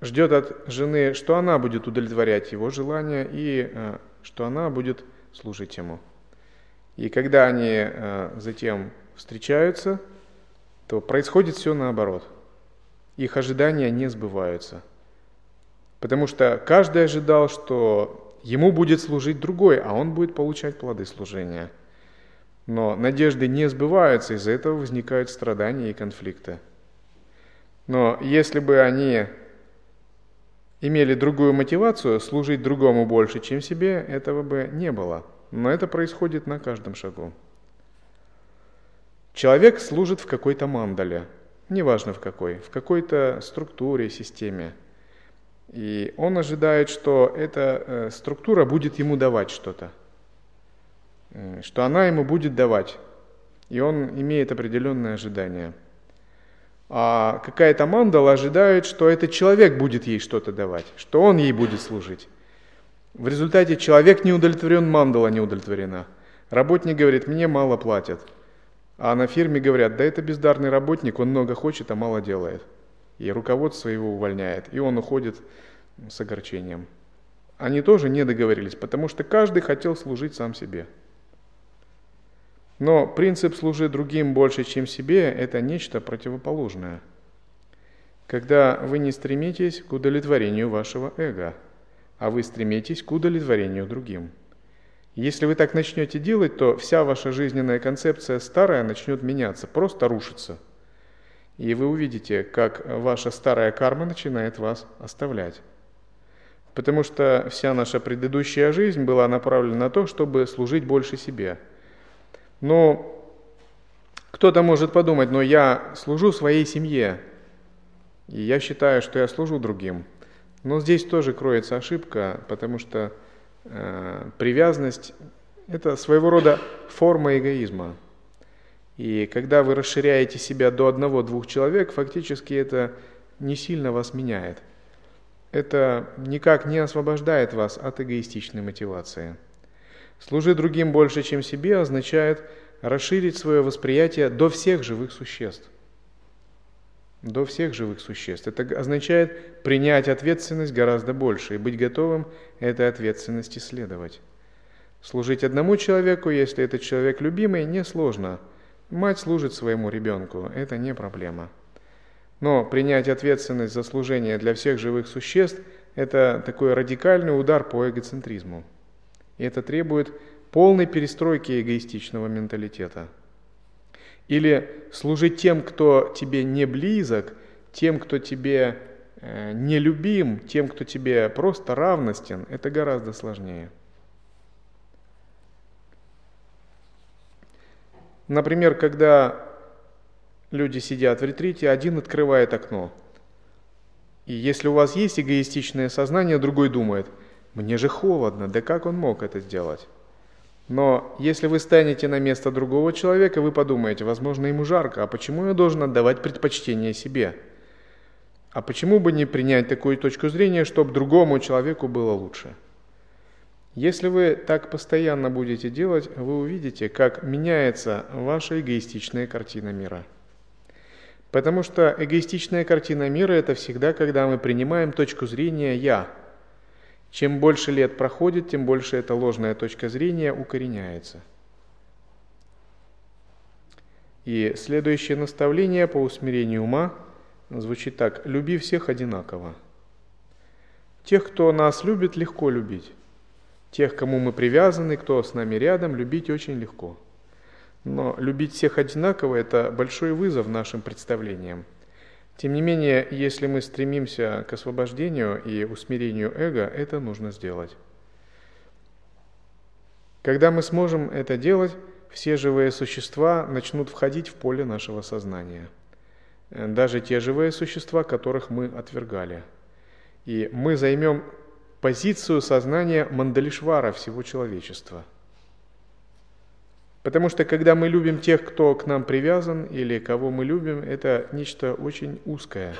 ждет от жены, что она будет удовлетворять его желания и э, что она будет служить ему. И когда они э, затем встречаются, то происходит все наоборот. Их ожидания не сбываются. Потому что каждый ожидал, что Ему будет служить другой, а он будет получать плоды служения. Но надежды не сбываются, из-за этого возникают страдания и конфликты. Но если бы они имели другую мотивацию, служить другому больше, чем себе, этого бы не было. Но это происходит на каждом шагу. Человек служит в какой-то мандале, неважно в какой, в какой-то структуре, системе – и он ожидает, что эта э, структура будет ему давать что-то, э, что она ему будет давать. И он имеет определенное ожидание. А какая-то мандала ожидает, что этот человек будет ей что-то давать, что он ей будет служить. В результате человек не удовлетворен, мандала не удовлетворена. Работник говорит, мне мало платят. А на фирме говорят, да это бездарный работник, он много хочет, а мало делает. И руководство его увольняет, и он уходит с огорчением. Они тоже не договорились, потому что каждый хотел служить сам себе. Но принцип «служи другим больше, чем себе» – это нечто противоположное. Когда вы не стремитесь к удовлетворению вашего эго, а вы стремитесь к удовлетворению другим. Если вы так начнете делать, то вся ваша жизненная концепция старая начнет меняться, просто рушиться. И вы увидите, как ваша старая карма начинает вас оставлять. Потому что вся наша предыдущая жизнь была направлена на то, чтобы служить больше себе. Но кто-то может подумать, но я служу своей семье, и я считаю, что я служу другим. Но здесь тоже кроется ошибка, потому что э, привязанность – это своего рода форма эгоизма. И когда вы расширяете себя до одного-двух человек, фактически это не сильно вас меняет – это никак не освобождает вас от эгоистичной мотивации. Служить другим больше, чем себе, означает расширить свое восприятие до всех живых существ. До всех живых существ. Это означает принять ответственность гораздо больше и быть готовым этой ответственности следовать. Служить одному человеку, если этот человек любимый, несложно. Мать служит своему ребенку, это не проблема. Но принять ответственность за служение для всех живых существ – это такой радикальный удар по эгоцентризму. И это требует полной перестройки эгоистичного менталитета. Или служить тем, кто тебе не близок, тем, кто тебе э, не любим, тем, кто тебе просто равностен, это гораздо сложнее. Например, когда люди сидят в ретрите, один открывает окно. И если у вас есть эгоистичное сознание, другой думает, мне же холодно, да как он мог это сделать? Но если вы станете на место другого человека, вы подумаете, возможно, ему жарко, а почему я должен отдавать предпочтение себе? А почему бы не принять такую точку зрения, чтобы другому человеку было лучше? Если вы так постоянно будете делать, вы увидите, как меняется ваша эгоистичная картина мира. Потому что эгоистичная картина мира – это всегда, когда мы принимаем точку зрения «я». Чем больше лет проходит, тем больше эта ложная точка зрения укореняется. И следующее наставление по усмирению ума звучит так. «Люби всех одинаково». Тех, кто нас любит, легко любить. Тех, кому мы привязаны, кто с нами рядом, любить очень легко. Но любить всех одинаково – это большой вызов нашим представлениям. Тем не менее, если мы стремимся к освобождению и усмирению эго, это нужно сделать. Когда мы сможем это делать, все живые существа начнут входить в поле нашего сознания. Даже те живые существа, которых мы отвергали. И мы займем позицию сознания Мандалишвара всего человечества. Потому что когда мы любим тех, кто к нам привязан или кого мы любим, это нечто очень узкое.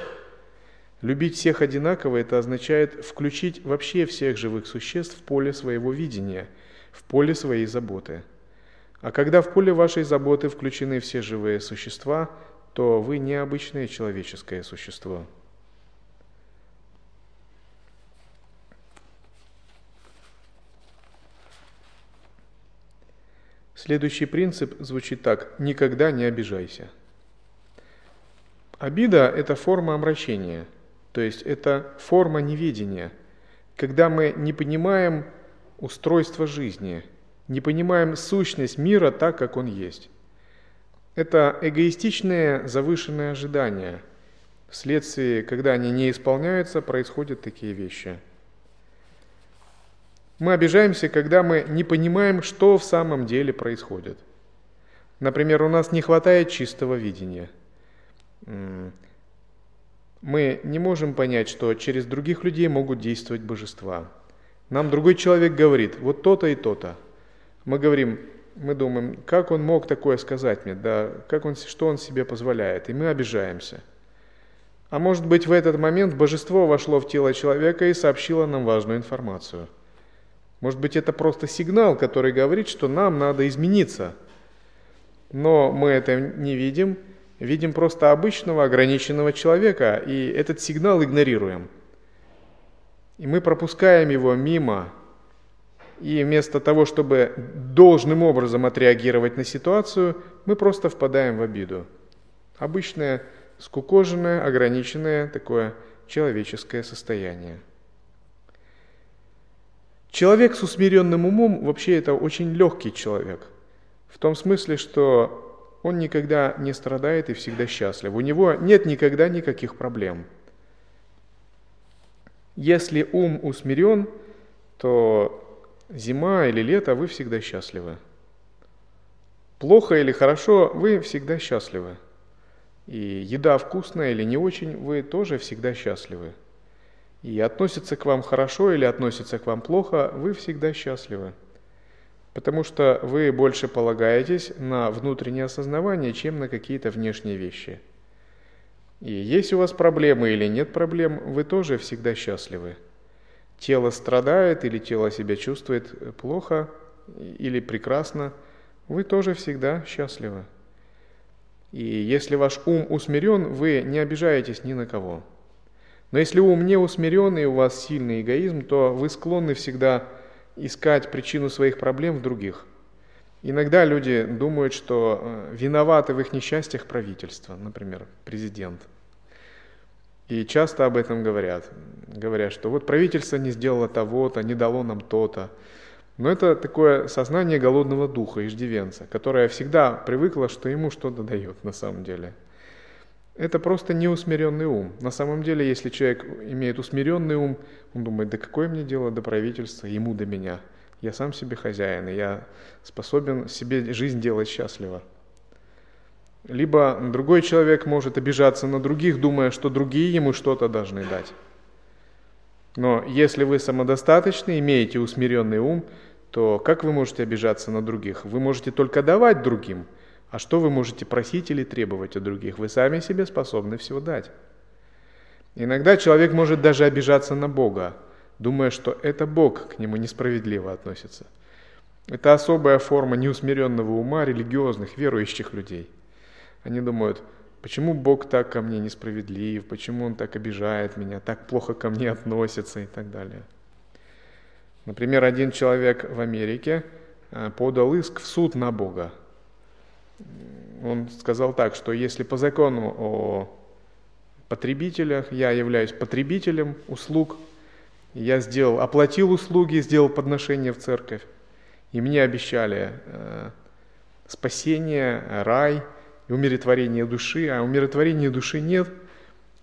Любить всех одинаково – это означает включить вообще всех живых существ в поле своего видения, в поле своей заботы. А когда в поле вашей заботы включены все живые существа, то вы необычное человеческое существо. Следующий принцип звучит так. Никогда не обижайся. Обида – это форма обращения, то есть это форма неведения, когда мы не понимаем устройство жизни, не понимаем сущность мира так, как он есть. Это эгоистичные завышенные ожидания. Вследствие, когда они не исполняются, происходят такие вещи – мы обижаемся, когда мы не понимаем, что в самом деле происходит. Например, у нас не хватает чистого видения. Мы не можем понять, что через других людей могут действовать божества. Нам другой человек говорит, вот то-то и то-то. Мы говорим, мы думаем, как он мог такое сказать мне, да, как он, что он себе позволяет, и мы обижаемся. А может быть, в этот момент божество вошло в тело человека и сообщило нам важную информацию – может быть, это просто сигнал, который говорит, что нам надо измениться. Но мы это не видим, видим просто обычного ограниченного человека, и этот сигнал игнорируем. И мы пропускаем его мимо, и вместо того, чтобы должным образом отреагировать на ситуацию, мы просто впадаем в обиду. Обычное, скукоженное, ограниченное такое человеческое состояние. Человек с усмиренным умом вообще это очень легкий человек. В том смысле, что он никогда не страдает и всегда счастлив. У него нет никогда никаких проблем. Если ум усмирен, то зима или лето вы всегда счастливы. Плохо или хорошо, вы всегда счастливы. И еда вкусная или не очень, вы тоже всегда счастливы и относится к вам хорошо или относится к вам плохо, вы всегда счастливы. Потому что вы больше полагаетесь на внутреннее осознавание, чем на какие-то внешние вещи. И есть у вас проблемы или нет проблем, вы тоже всегда счастливы. Тело страдает или тело себя чувствует плохо или прекрасно, вы тоже всегда счастливы. И если ваш ум усмирен, вы не обижаетесь ни на кого. Но если ум не усмирен и у вас сильный эгоизм, то вы склонны всегда искать причину своих проблем в других. Иногда люди думают, что э, виноваты в их несчастьях правительство, например, президент. И часто об этом говорят. Говорят, что вот правительство не сделало того-то, не дало нам то-то. Но это такое сознание голодного духа, иждивенца, которое всегда привыкло, что ему что-то дает на самом деле – это просто неусмиренный ум. На самом деле, если человек имеет усмиренный ум, он думает, да какое мне дело до правительства, ему до меня. Я сам себе хозяин, и я способен себе жизнь делать счастливо. Либо другой человек может обижаться на других, думая, что другие ему что-то должны дать. Но если вы самодостаточны, имеете усмиренный ум, то как вы можете обижаться на других? Вы можете только давать другим – а что вы можете просить или требовать от других? Вы сами себе способны все дать. Иногда человек может даже обижаться на Бога, думая, что это Бог к нему несправедливо относится. Это особая форма неусмиренного ума религиозных, верующих людей. Они думают, почему Бог так ко мне несправедлив, почему Он так обижает меня, так плохо ко мне относится и так далее. Например, один человек в Америке э, подал иск в суд на Бога. Он сказал так, что если по закону о потребителях, я являюсь потребителем услуг, я сделал, оплатил услуги, сделал подношение в церковь, и мне обещали э, спасение, рай и умиротворение души, а умиротворения души нет,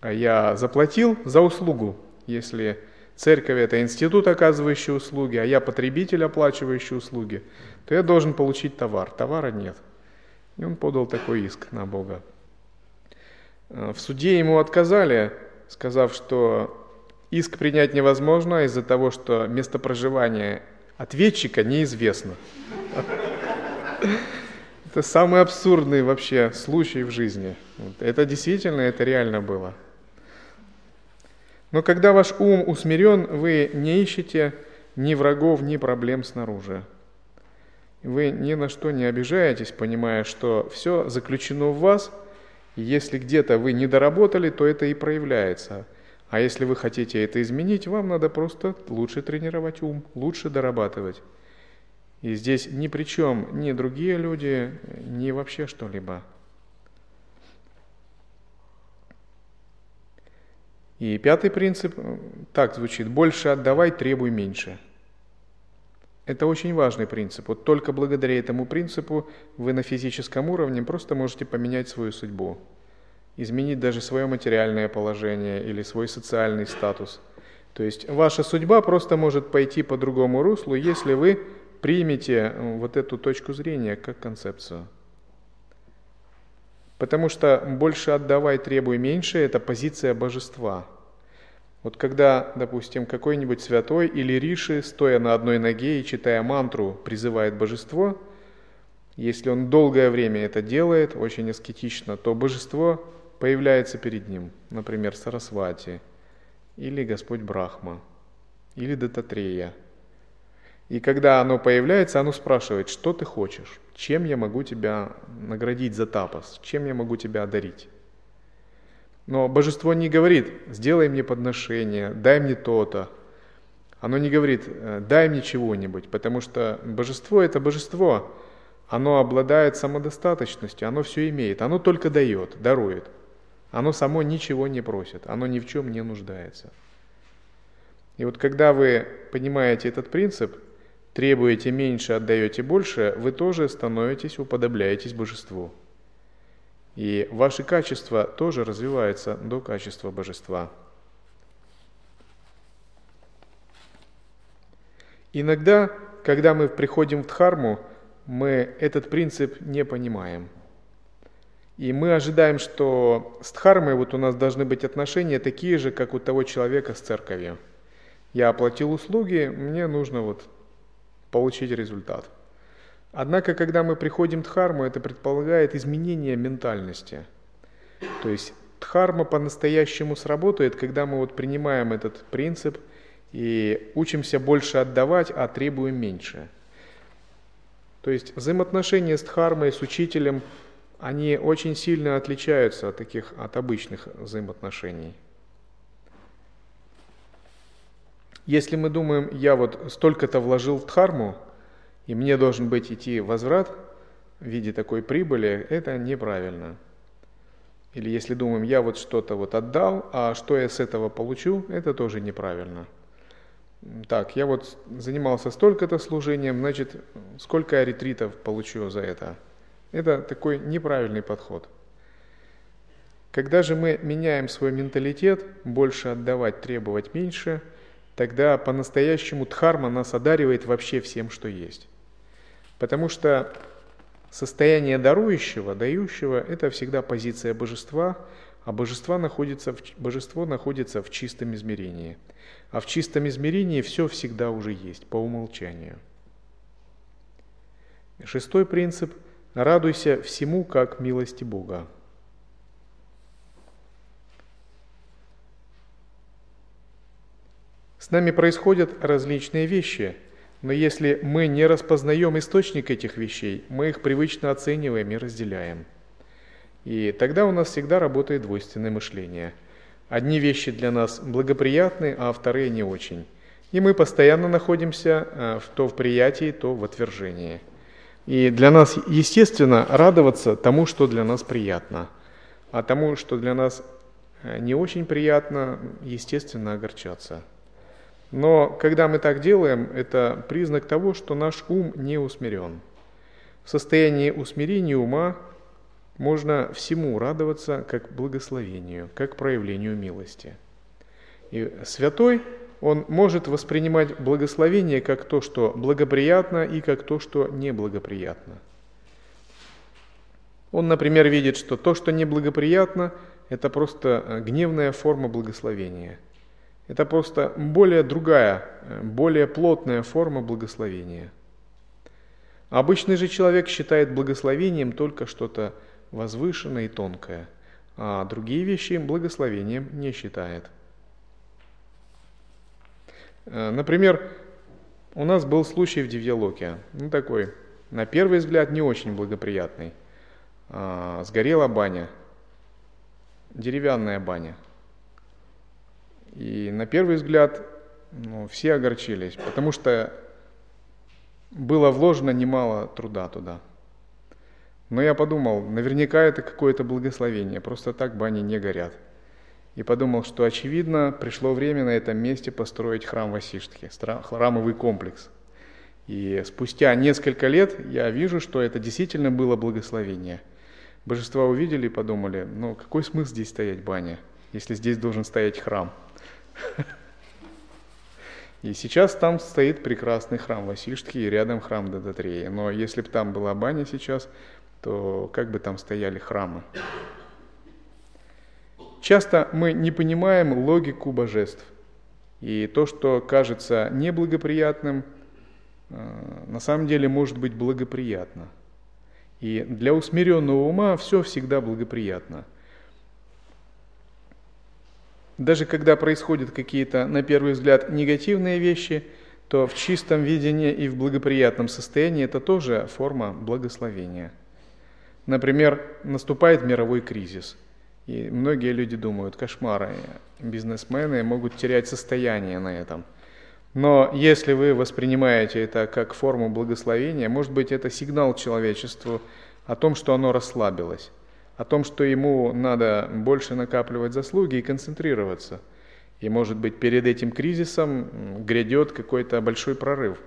а я заплатил за услугу, если церковь это институт, оказывающий услуги, а я потребитель, оплачивающий услуги, то я должен получить товар. Товара нет. И он подал такой иск на Бога. Э, в суде ему отказали, сказав, что иск принять невозможно из-за того, что место проживания ответчика неизвестно. Это самый абсурдный вообще случай в жизни. Это действительно, это реально было. Но когда ваш ум усмирен, вы не ищете ни врагов, ни проблем снаружи. Вы ни на что не обижаетесь, понимая, что все заключено в вас, и если где-то вы не доработали, то это и проявляется. А если вы хотите это изменить, вам надо просто лучше тренировать ум, лучше дорабатывать. И здесь ни при чем ни другие люди, ни вообще что-либо. И пятый принцип э, так звучит. Больше отдавай, требуй меньше. Это очень важный принцип. Вот только благодаря этому принципу вы на физическом уровне просто можете поменять свою судьбу, изменить даже свое материальное положение или свой социальный статус. То есть ваша судьба просто может пойти по другому руслу, если вы примете э, вот эту точку зрения как концепцию. Потому что больше отдавай, требуй меньше – это позиция божества. Вот когда, допустим, какой-нибудь святой или риши, стоя на одной ноге и читая мантру, призывает божество, если он долгое время это делает, очень аскетично, то божество появляется перед ним, например, Сарасвати, или Господь Брахма, или Дататрея – и когда оно появляется, оно спрашивает, что ты хочешь, чем я могу тебя наградить за тапос, чем я могу тебя одарить. Но божество не говорит, сделай мне подношение, дай мне то-то. Оно не говорит, «Э, дай мне чего-нибудь, потому что божество – это божество. Оно обладает самодостаточностью, оно все имеет, оно только дает, дарует. Оно само ничего не просит, оно ни в чем не нуждается. И вот когда вы понимаете этот принцип – требуете меньше, отдаете больше, вы тоже становитесь, уподобляетесь божеству. И ваши качества тоже развиваются до качества божества. Иногда, когда мы приходим в Дхарму, мы этот принцип не понимаем. И мы ожидаем, что с Дхармой вот у нас должны быть отношения такие же, как у того человека с церковью. Я оплатил услуги, мне нужно вот получить результат. Однако, когда мы приходим к дхарму, это предполагает изменение ментальности. То есть дхарма по-настоящему сработает, когда мы вот принимаем этот принцип и учимся больше отдавать, а требуем меньше. То есть взаимоотношения с дхармой, с учителем, они очень сильно отличаются от таких, от обычных взаимоотношений. Если мы думаем, я вот столько-то вложил в дхарму, и мне должен быть идти возврат в виде такой прибыли, это неправильно. Или если думаем, я вот что-то вот отдал, а что я с этого получу, это тоже неправильно. Так, я вот занимался столько-то служением, значит, сколько я ретритов получу за это? Это такой неправильный подход. Когда же мы меняем свой менталитет, больше отдавать, требовать меньше – тогда по-настоящему Дхарма нас одаривает вообще всем, что есть. Потому что состояние дарующего, дающего – это всегда позиция божества, а божество находится, в, божество находится в чистом измерении. А в чистом измерении все всегда уже есть, по умолчанию. Шестой принцип – радуйся всему, как милости Бога. С нами происходят различные вещи, но если мы не распознаем источник этих вещей, мы их привычно оцениваем и разделяем. И тогда у нас всегда работает двойственное мышление. Одни вещи для нас благоприятны, а вторые не очень. И мы постоянно находимся э, то в приятии, то в отвержении. И для нас естественно радоваться тому, что для нас приятно, а тому, что для нас э, не очень приятно, естественно огорчаться. Но когда мы так делаем, это признак того, что наш ум не усмирен. В состоянии усмирения ума можно всему радоваться как благословению, как проявлению милости. И святой, он может воспринимать благословение как то, что благоприятно, и как то, что неблагоприятно. Он, например, видит, что то, что неблагоприятно, это просто гневная форма благословения – это просто более другая, более плотная форма благословения. Обычный же человек считает благословением только что-то возвышенное и тонкое, а другие вещи благословением не считает. Э, например, у нас был случай в Девьялоке, ну такой, на первый взгляд, не очень благоприятный. А, сгорела баня, деревянная баня – и на первый взгляд ну, все огорчились, потому что было вложено немало труда туда. Но я подумал, наверняка это какое-то благословение, просто так бани не горят. И подумал, что очевидно пришло время на этом месте построить храм Васиштхи, храмовый комплекс. И спустя несколько лет я вижу, что это действительно было благословение. Божества увидели и подумали, ну какой смысл здесь стоять баня, если здесь должен стоять храм – и сейчас там стоит прекрасный храм Васильштхи и рядом храм Дадатрея. Но если бы там была баня сейчас, то как бы там стояли храмы? Часто мы не понимаем логику божеств. И то, что кажется неблагоприятным, э, на самом деле может быть благоприятно. И для усмиренного ума все всегда благоприятно – даже когда происходят какие-то, на первый взгляд, негативные вещи, то в чистом видении и в благоприятном состоянии это тоже форма благословения. Например, наступает мировой кризис, и многие люди думают, кошмары, бизнесмены могут терять состояние на этом. Но если вы воспринимаете это как форму благословения, может быть, это сигнал человечеству о том, что оно расслабилось о том, что ему надо больше накапливать заслуги и концентрироваться. И, может быть, перед этим кризисом грядет какой-то большой прорыв.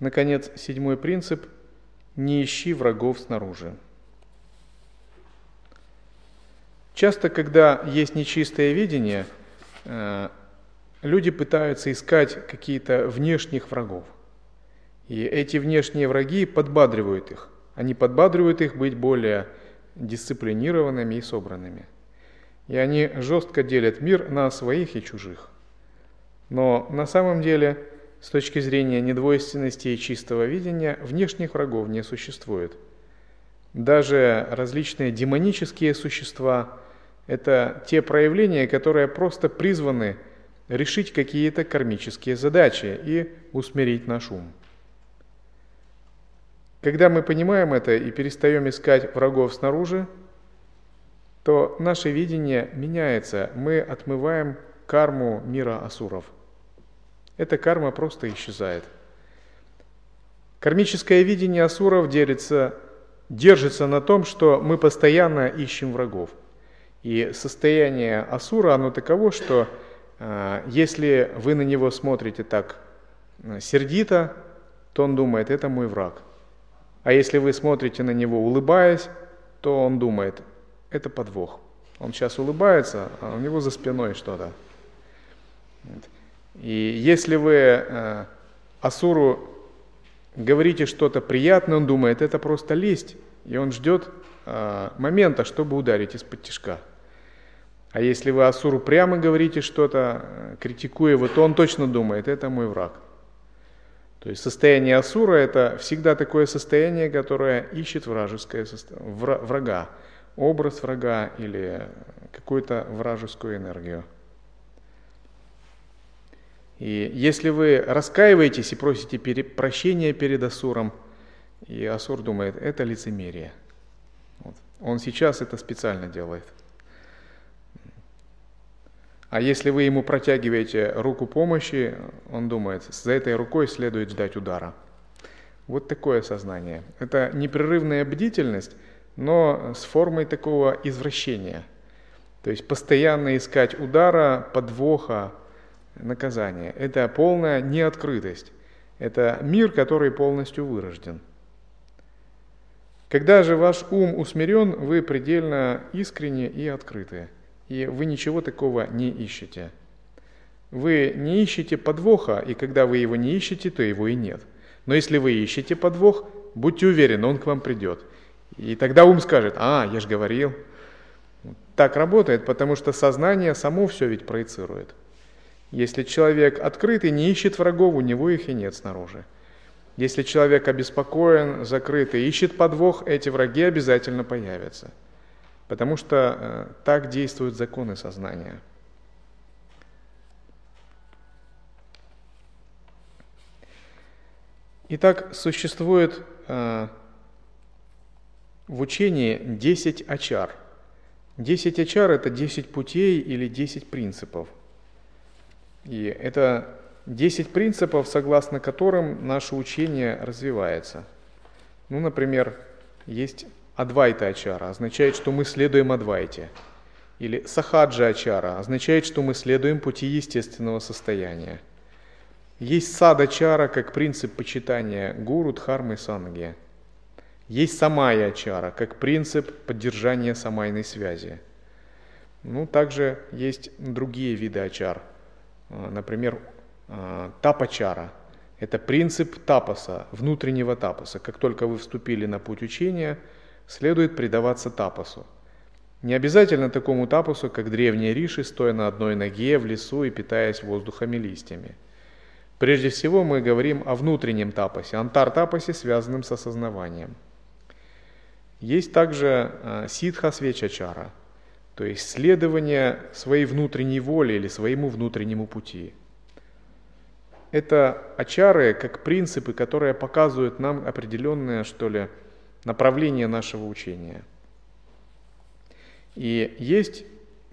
Наконец, седьмой принцип – не ищи врагов снаружи. Часто, когда есть нечистое видение, э, люди пытаются искать какие-то внешних врагов. И эти внешние враги подбадривают их – они подбадривают их быть более дисциплинированными и собранными. И они жестко делят мир на своих и чужих. Но на самом деле, с точки зрения недвойственности и чистого видения, внешних врагов не существует. Даже различные демонические существа – это те проявления, которые просто призваны решить какие-то кармические задачи и усмирить наш ум. Когда мы понимаем это и перестаем искать врагов снаружи, то наше видение меняется. Мы отмываем карму мира асуров. Эта карма просто исчезает. Кармическое видение асуров делится, держится на том, что мы постоянно ищем врагов. И состояние асура, оно таково, что э, если вы на него смотрите так э, сердито, то он думает, это мой враг. А если вы смотрите на него улыбаясь, то он думает, это подвох. Он сейчас улыбается, а у него за спиной что-то. И если вы э, Асуру говорите что-то приятное, он думает, это просто лесть, и он ждет э, момента, чтобы ударить из-под тяжка. А если вы Асуру прямо говорите что-то, э, критикуя его, то он точно думает, это мой враг. То есть состояние асура – это всегда такое состояние, которое ищет вражеское врага, образ врага или какую-то вражескую энергию. И если вы раскаиваетесь и просите прощения перед Асуром, и Асур думает, это лицемерие. Вот. Он сейчас это специально делает. А если вы ему протягиваете руку помощи, он думает, за этой рукой следует ждать удара. Вот такое сознание. Это непрерывная бдительность, но с формой такого извращения. То есть постоянно искать удара, подвоха, наказание. Это полная неоткрытость. Это мир, который полностью вырожден. Когда же ваш ум усмирен, вы предельно искренне и открыты. И вы ничего такого не ищете. Вы не ищете подвоха, и когда вы его не ищете, то его и нет. Но если вы ищете подвох, будьте уверены, он к вам придет. И тогда ум скажет, а, я же говорил. Так работает, потому что сознание само все ведь проецирует. Если человек открытый, не ищет врагов, у него их и нет снаружи. Если человек обеспокоен, закрытый, ищет подвох, эти враги обязательно появятся. Потому что э, так действуют законы сознания. Итак, существует э, в учении 10 очар. 10 очар – это 10 путей или 10 принципов. И это 10 принципов, согласно которым наше учение развивается. Ну, например, есть Адвайта Ачара, означает, что мы следуем Адвайте. Или Сахаджа Ачара, означает, что мы следуем пути естественного состояния. Есть Садачара как принцип почитания гуру, дхармы и санги. Есть Самая Ачара как принцип поддержания самайной связи. Ну, также есть другие виды ачар – а, например, а, тапачара. Это принцип тапаса, внутреннего тапаса. Как только вы вступили на путь учения, следует предаваться тапасу. Не обязательно такому тапасу, как древние риши, стоя на одной ноге в лесу и питаясь воздухом и листьями. Прежде всего мы говорим о внутреннем тапасе, антар-тапасе, связанном с осознаванием. Есть также а, ситха свечачара – то есть следование своей внутренней воле или своему внутреннему пути. Это ачары как принципы, которые показывают нам определенное, что ли, направление нашего учения. И есть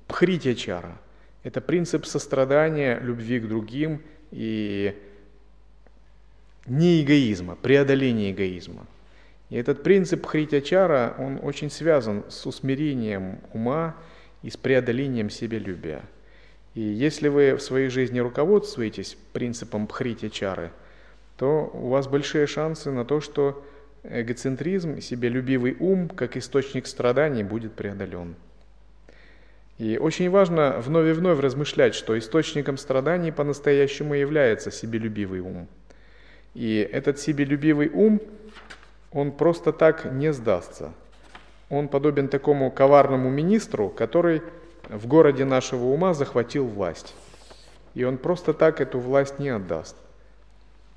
пхритячара. Это принцип сострадания, любви к другим и не эгоизма, преодоления эгоизма. И этот принцип хритячара, он очень связан с усмирением ума и с преодолением себелюбия. И если вы в своей жизни руководствуетесь принципом пхрити чары, то у вас большие шансы на то, что эгоцентризм, себелюбивый ум, как источник страданий, будет преодолен. И очень важно вновь и вновь размышлять, что источником страданий по-настоящему является себелюбивый ум. И этот себелюбивый ум, он просто так не сдастся – он подобен такому коварному министру, который в городе нашего ума захватил власть. И он просто так эту власть не отдаст.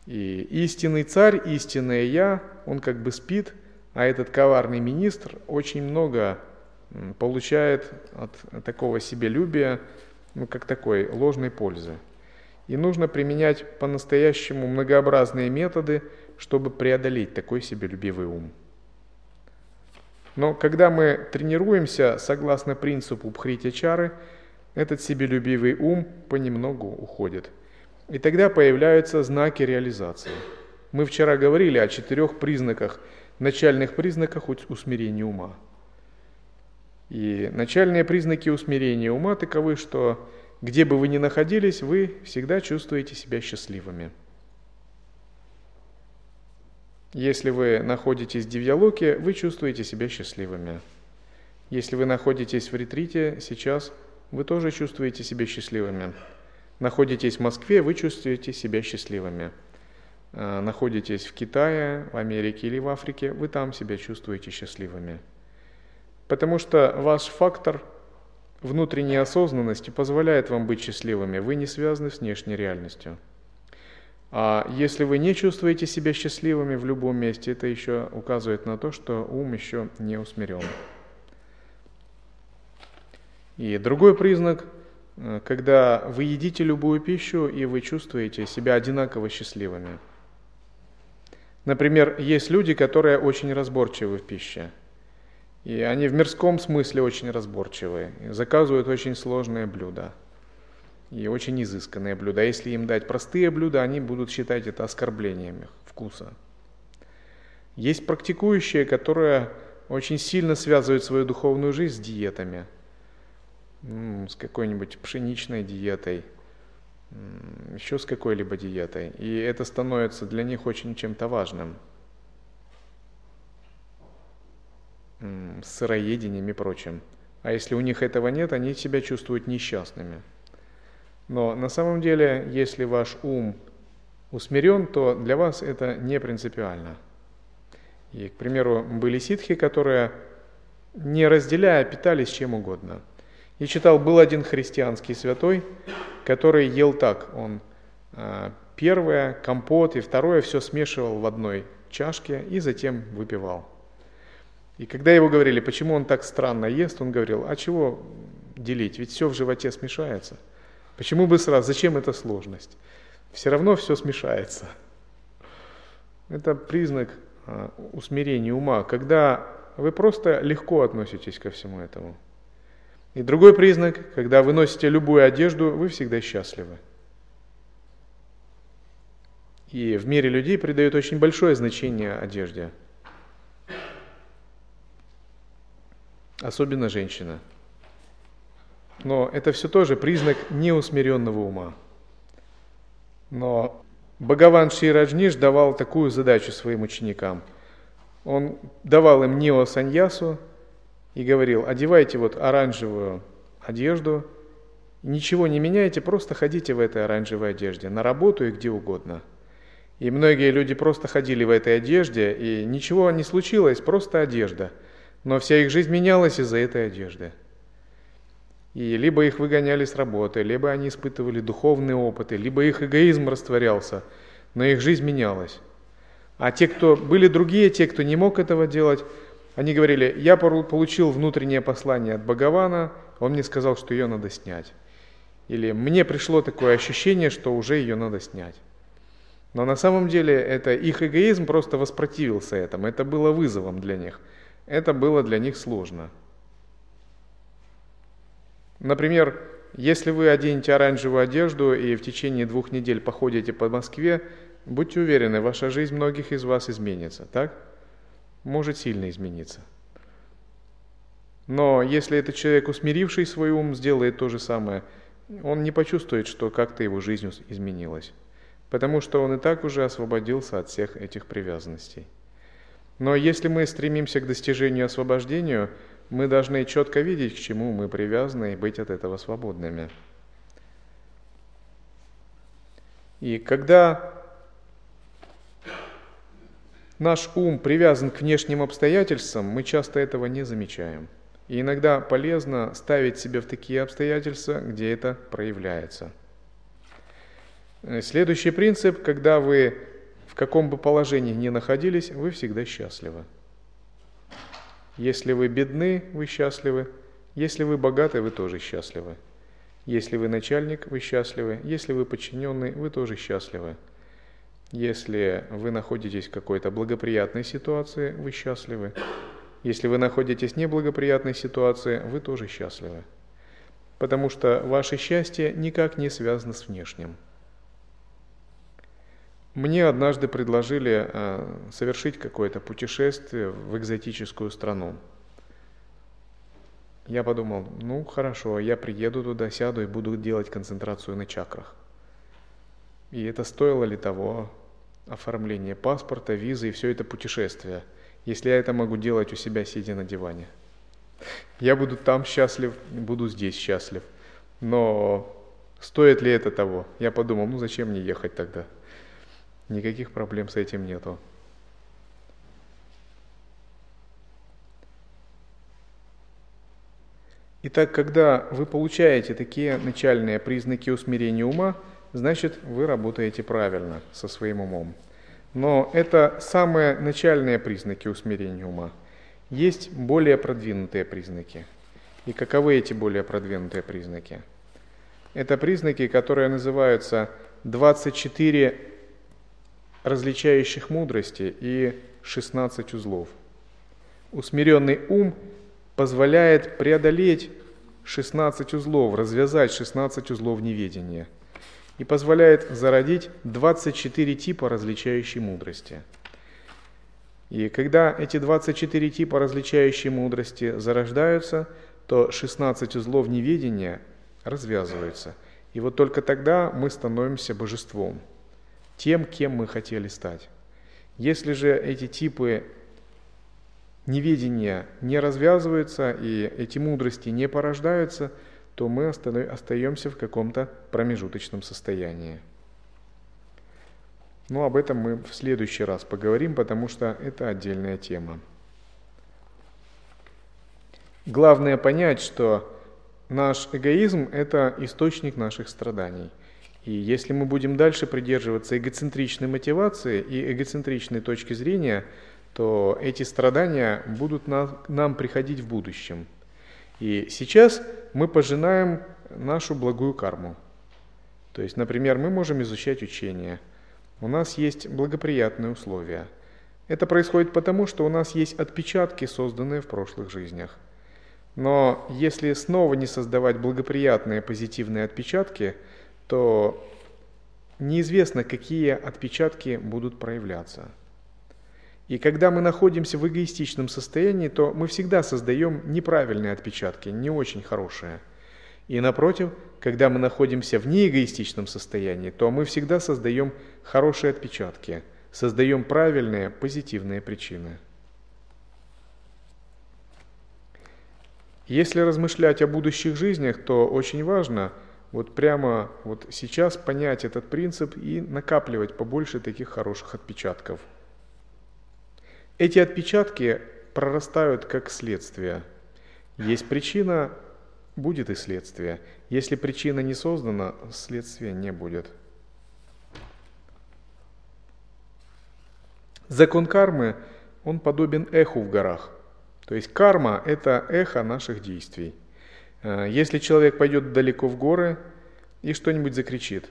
И истинный царь, истинное я, он как бы спит, а этот коварный министр очень много получает от такого себелюбия, ну, как такой ложной пользы. И нужно применять по-настоящему многообразные методы, чтобы преодолеть такой себелюбивый ум. Но когда мы тренируемся согласно принципу Бхритячары, этот себелюбивый ум понемногу уходит. И тогда появляются знаки реализации. Мы вчера говорили о четырех признаках, начальных признаках усмирения ума. И начальные признаки усмирения ума таковы, что где бы вы ни находились, вы всегда чувствуете себя счастливыми. Если вы находитесь в Дивьялоке, вы чувствуете себя счастливыми. Если вы находитесь в ретрите сейчас, вы тоже чувствуете себя счастливыми. Находитесь в Москве, вы чувствуете себя счастливыми. А, находитесь в Китае, в Америке или в Африке, вы там себя чувствуете счастливыми. Потому что ваш фактор внутренней осознанности позволяет вам быть счастливыми, вы не связаны с внешней реальностью. А если вы не чувствуете себя счастливыми в любом месте, это еще указывает на то, что ум еще не усмирен. И другой признак, э, когда вы едите любую пищу и вы чувствуете себя одинаково счастливыми. Например, есть люди, которые очень разборчивы в пище. И они в мирском смысле очень разборчивые, заказывают очень сложные блюда и очень изысканные блюда. Если им дать простые блюда, они будут считать это оскорблением их вкуса. Есть практикующие, которые очень сильно связывают свою духовную жизнь с диетами, с какой-нибудь пшеничной диетой, еще с какой-либо диетой. И это становится для них очень чем-то важным. С сыроедением и прочим. А если у них этого нет, они себя чувствуют несчастными. Но на самом деле, если ваш ум усмирен, то для вас это не принципиально. И, к примеру, были ситхи, которые, не разделяя, питались чем угодно. Я читал, был один христианский святой, который ел так. Он а, первое, компот и второе все смешивал в одной чашке и затем выпивал. И когда его говорили, почему он так странно ест, он говорил, а чего делить, ведь все в животе смешается – Почему бы сразу? Зачем эта сложность? Все равно все смешается. Это признак а, усмирения ума, когда вы просто легко относитесь ко всему этому. И другой признак, когда вы носите любую одежду, вы всегда счастливы. И в мире людей придают очень большое значение одежде. Особенно женщина. Но это все тоже признак неусмиренного ума. Но Бхагаван Шираджниш давал такую задачу своим ученикам. Он давал им нео саньясу и говорил, одевайте вот оранжевую одежду, ничего не меняйте, просто ходите в этой оранжевой одежде, на работу и где угодно. И многие люди просто ходили в этой одежде, и ничего не случилось, просто одежда. Но вся их жизнь менялась из-за этой одежды. И либо их выгоняли с работы, либо они испытывали духовные опыты, либо их эгоизм растворялся, но их жизнь менялась. А те, кто были другие, те, кто не мог этого делать, они говорили, я получил внутреннее послание от Бхагавана, он мне сказал, что ее надо снять. Или мне пришло такое ощущение, что уже ее надо снять. Но на самом деле это их эгоизм просто воспротивился этому, это было вызовом для них, это было для них сложно. Например, если вы оденете оранжевую одежду и в течение двух недель походите по Москве, будьте уверены, ваша жизнь многих из вас изменится, так? Может сильно измениться. Но если этот человек, усмиривший свой ум, сделает то же самое, он не почувствует, что как-то его жизнь изменилась, потому что он и так уже освободился от всех этих привязанностей. Но если мы стремимся к достижению освобождения, мы должны четко видеть, к чему мы привязаны, и быть от этого свободными. И когда наш ум привязан к внешним обстоятельствам, мы часто этого не замечаем. И иногда полезно ставить себя в такие обстоятельства, где это проявляется. Следующий принцип, когда вы в каком бы положении ни находились, вы всегда счастливы. Если вы бедны, вы счастливы. Если вы богаты, вы тоже счастливы. Если вы начальник, вы счастливы. Если вы подчиненный, вы тоже счастливы. Если вы находитесь в какой-то благоприятной ситуации, вы счастливы. Если вы находитесь в неблагоприятной ситуации, вы тоже счастливы. Потому что ваше счастье никак не связано с внешним. Мне однажды предложили э, совершить какое-то путешествие в экзотическую страну. Я подумал, ну хорошо, я приеду туда, сяду и буду делать концентрацию на чакрах. И это стоило ли того оформление паспорта, визы и все это путешествие, если я это могу делать у себя, сидя на диване? Я буду там счастлив, буду здесь счастлив. Но стоит ли это того? Я подумал, ну зачем мне ехать тогда? Никаких проблем с этим нету. Итак, когда вы получаете такие начальные признаки усмирения ума, значит вы работаете правильно со своим умом. Но это самые начальные признаки усмирения ума. Есть более продвинутые признаки. И каковы эти более продвинутые признаки? Это признаки, которые называются 24 различающих мудрости и 16 узлов. Усмиренный ум позволяет преодолеть 16 узлов, развязать 16 узлов неведения и позволяет зародить 24 типа различающей мудрости. И когда эти 24 типа различающей мудрости зарождаются, то 16 узлов неведения развязываются. И вот только тогда мы становимся божеством, тем, кем мы хотели стать. Если же эти типы неведения не развязываются и эти мудрости не порождаются, то мы остаемся в каком-то промежуточном состоянии. Но об этом мы в следующий раз поговорим, потому что это отдельная тема. Главное понять, что наш эгоизм – это источник наших страданий. И если мы будем дальше придерживаться эгоцентричной мотивации и эгоцентричной точки зрения, то эти страдания будут нам приходить в будущем. И сейчас мы пожинаем нашу благую карму. То есть, например, мы можем изучать учение. У нас есть благоприятные условия. Это происходит потому, что у нас есть отпечатки, созданные в прошлых жизнях – но если снова не создавать благоприятные позитивные отпечатки, то неизвестно, какие отпечатки будут проявляться. И когда мы находимся в эгоистичном состоянии, то мы всегда создаем неправильные отпечатки, не очень хорошие. И напротив, когда мы находимся в неэгоистичном состоянии, то мы всегда создаем хорошие отпечатки, создаем правильные, позитивные причины. Если размышлять о будущих жизнях, то очень важно вот прямо вот сейчас понять этот принцип и накапливать побольше таких хороших отпечатков. Эти отпечатки прорастают как следствие. Есть причина, будет и следствие. Если причина не создана, следствия не будет. Закон кармы, он подобен эху в горах. То есть карма – это эхо наших действий. Э, если человек пойдет далеко в горы и что-нибудь закричит,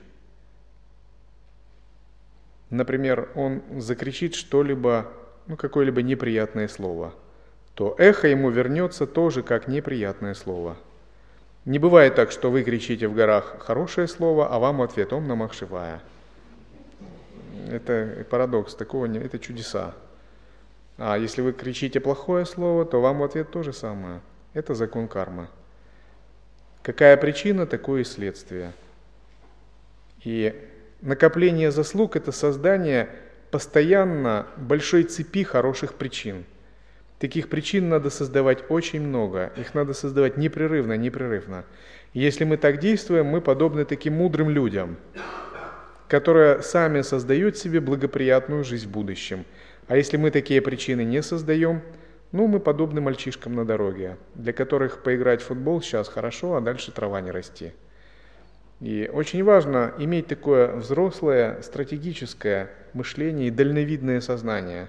например, он закричит что-либо, ну, какое-либо неприятное слово, то эхо ему вернется тоже как неприятное слово. Не бывает так, что вы кричите в горах хорошее слово, а вам ответ «Ом намах шивая». Это парадокс, такого не, это чудеса. А если вы кричите плохое слово, то вам в ответ то же самое. Это закон кармы. Какая причина, такое и следствие. И накопление заслуг – это создание постоянно большой цепи хороших причин. Таких причин надо создавать очень много, их надо создавать непрерывно, непрерывно. если мы так действуем, мы подобны таким мудрым людям, которые сами создают себе благоприятную жизнь в будущем – а если мы такие причины не создаем, ну, мы подобны мальчишкам на дороге, для которых поиграть в футбол сейчас хорошо, а дальше трава не расти. И очень важно иметь такое взрослое, стратегическое мышление и дальновидное сознание.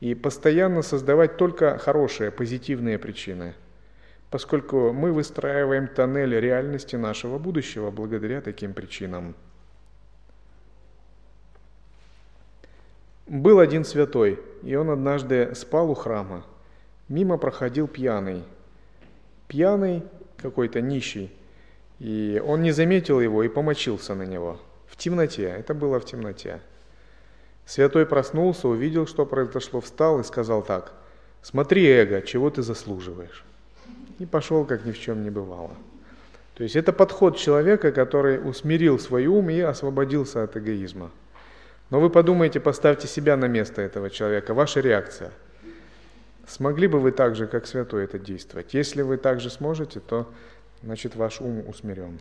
И постоянно создавать только хорошие, позитивные причины. Поскольку мы выстраиваем тоннель реальности нашего будущего благодаря таким причинам. Был один святой, и он однажды спал у храма. Мимо проходил пьяный. Пьяный, какой-то нищий. И он не заметил его и помочился на него. В темноте, это было в темноте. Святой проснулся, увидел, что произошло, встал и сказал так, «Смотри, эго, чего ты заслуживаешь?» И пошел, как ни в чем не бывало. То есть это подход человека, который усмирил свой ум и освободился от эгоизма. Но вы подумайте, поставьте себя на место этого человека, ваша реакция. Смогли бы вы так же, как святой, это действовать? Если вы так же сможете, то значит ваш ум усмирен.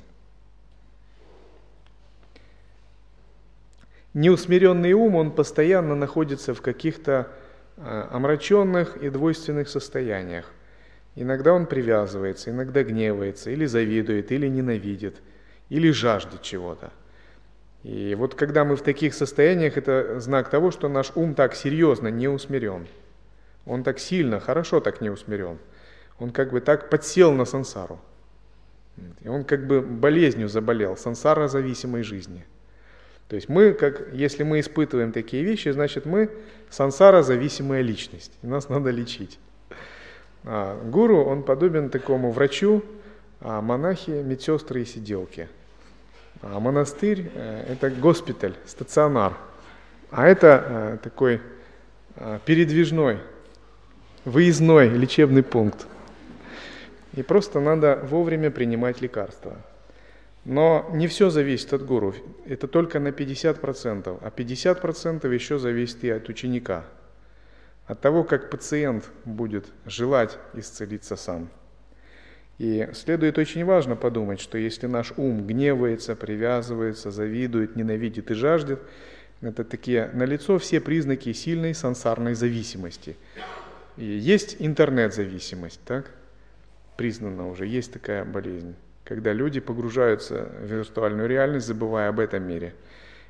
Неусмиренный ум, он постоянно находится в каких-то а, омраченных и двойственных состояниях. Иногда он привязывается, иногда гневается, или завидует, или ненавидит, или жаждет чего-то – и вот когда мы в таких состояниях, это знак того, что наш ум так серьезно не усмирен. Он так сильно, хорошо так не усмирен. Он как бы так подсел на сансару. И он как бы болезнью заболел, сансара зависимой жизни. То есть мы, как, если мы испытываем такие вещи, значит мы сансара зависимая личность, и нас надо лечить. А гуру, он подобен такому врачу, а монахи, медсестры и сиделки. А монастырь э, – это госпиталь, стационар. А это э, такой э, передвижной, выездной лечебный пункт. И просто надо вовремя принимать лекарства. Но не все зависит от гуру, это только на 50%, а 50% еще зависит и от ученика, от того, как пациент будет желать исцелиться сам. И следует очень важно подумать, что если наш ум гневается, привязывается, завидует, ненавидит и жаждет, это такие налицо все признаки сильной сансарной зависимости. И есть интернет-зависимость, так? Признана уже, есть такая болезнь, когда люди погружаются в виртуальную реальность, забывая об этом мире.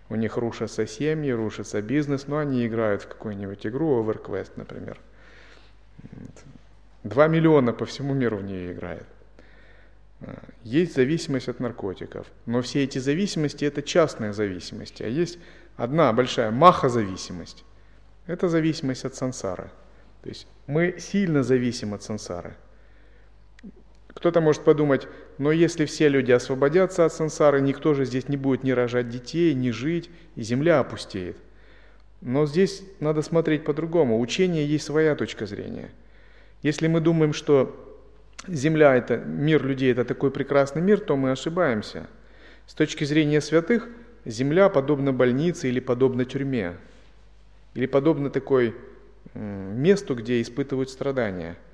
У них рушатся семьи, рушится бизнес, но они играют в какую-нибудь игру, EverQuest, например. Два миллиона по всему миру в нее играет. А, есть зависимость от наркотиков, но все эти зависимости – это частные зависимости, а есть одна большая маха-зависимость. Это зависимость от сансары. То есть мы сильно зависим от сансары. Кто-то может подумать, но если все люди освободятся от сансары, никто же здесь не будет ни рожать детей, ни жить, и земля опустеет. Но здесь надо смотреть по-другому. Учение есть своя точка зрения. Если мы думаем, что Земля – это мир людей, это такой прекрасный мир, то мы ошибаемся. С точки зрения святых, Земля подобна больнице или подобна тюрьме, или подобна такой месту, где испытывают страдания –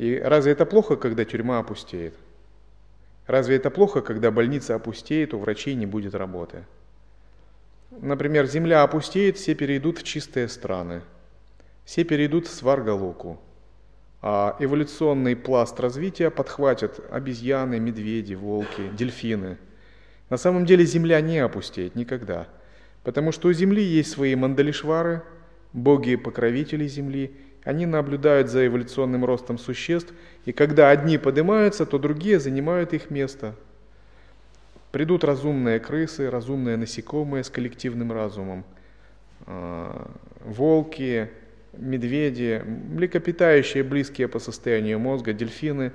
и разве это плохо, когда тюрьма опустеет? Разве это плохо, когда больница опустеет, у врачей не будет работы? Например, земля опустеет, все перейдут в чистые страны. Все перейдут в сваргалоку. А эволюционный пласт развития подхватят обезьяны, медведи, волки, дельфины. На самом деле земля не опустеет никогда. Потому что у земли есть свои мандалишвары, боги-покровители земли, они наблюдают за эволюционным ростом существ, и когда одни поднимаются, то другие занимают их место. Придут разумные крысы, разумные насекомые с коллективным разумом, а, волки, медведи, млекопитающие, близкие по состоянию мозга, дельфины,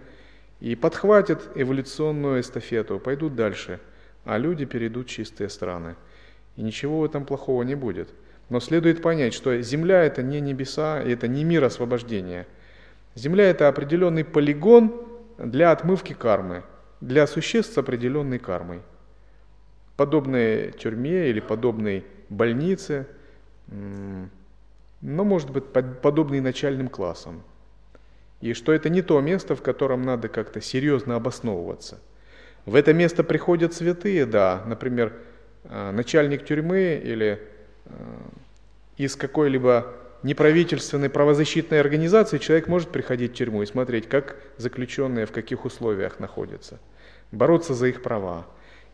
и подхватят эволюционную эстафету, пойдут дальше, а люди перейдут в чистые страны. И ничего в этом плохого не будет – но следует понять, что Земля – это не небеса, это не мир освобождения. Земля – это определенный полигон для отмывки кармы, для существ с определенной кармой. Подобной тюрьме или подобной больнице, но может быть подобный начальным классам. И что это не то место, в котором надо как-то серьезно обосновываться. В это место приходят святые, да, например, а, начальник тюрьмы или из какой-либо неправительственной правозащитной организации человек может приходить в тюрьму и смотреть, как заключенные в каких условиях находятся, бороться за их права.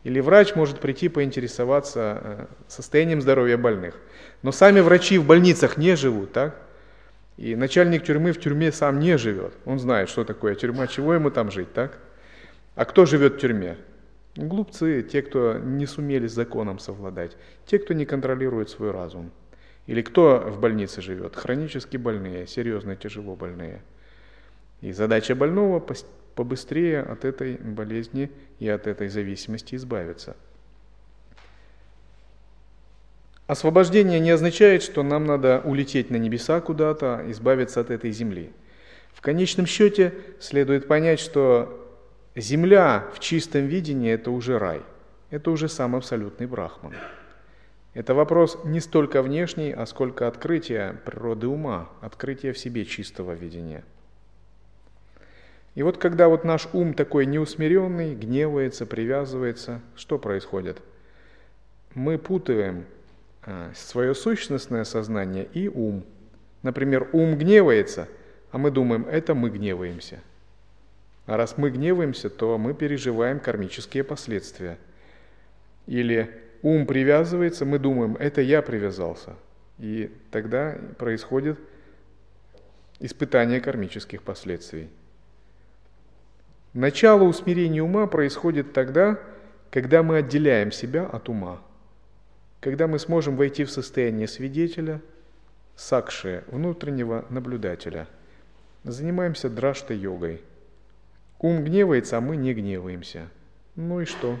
Или врач может прийти поинтересоваться э, состоянием здоровья больных. Но сами врачи в больницах не живут, так? И начальник тюрьмы в тюрьме сам не живет. Он знает, что такое тюрьма, чего ему там жить, так? А кто живет в тюрьме? Глупцы, те, кто не сумели с законом совладать, те, кто не контролирует свой разум. Или кто в больнице живет? Хронически больные, серьезно тяжело больные. И задача больного побыстрее от этой болезни и от этой зависимости избавиться. Освобождение не означает, что нам надо улететь на небеса куда-то, избавиться от этой земли. В конечном счете следует понять, что Земля в чистом видении – это уже рай, это уже сам абсолютный брахман. Это вопрос не столько внешний, а сколько открытия природы ума, открытия в себе чистого видения. И вот когда вот наш ум такой неусмиренный, гневается, привязывается, что происходит? Мы путаем а, свое сущностное сознание и ум. Например, ум гневается, а мы думаем, это мы гневаемся – а раз мы гневаемся, то мы переживаем кармические последствия. Или ум привязывается, мы думаем, это я привязался. И тогда происходит испытание кармических последствий. Начало усмирения ума происходит тогда, когда мы отделяем себя от ума. Когда мы сможем войти в состояние свидетеля, сакши, внутреннего наблюдателя. Занимаемся драшта-йогой. Ум гневается, а мы не гневаемся. Ну и что?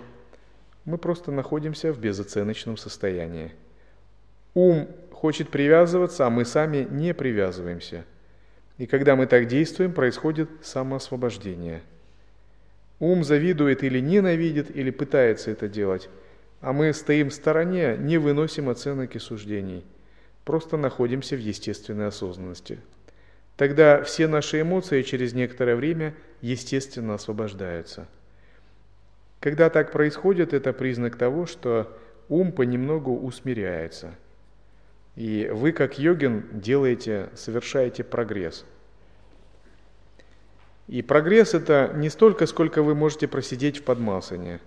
Мы просто находимся в безоценочном состоянии. Ум хочет привязываться, а мы сами не привязываемся. И когда мы так действуем, происходит самоосвобождение – Ум завидует или ненавидит, или пытается это делать, а мы стоим в стороне, не выносим оценок и суждений, просто находимся в естественной осознанности. Тогда все наши эмоции через некоторое время естественно освобождаются. Когда так происходит, это признак того, что ум понемногу усмиряется. И вы, как йогин, делаете, совершаете прогресс – и прогресс это не столько, сколько вы можете просидеть в подмасане.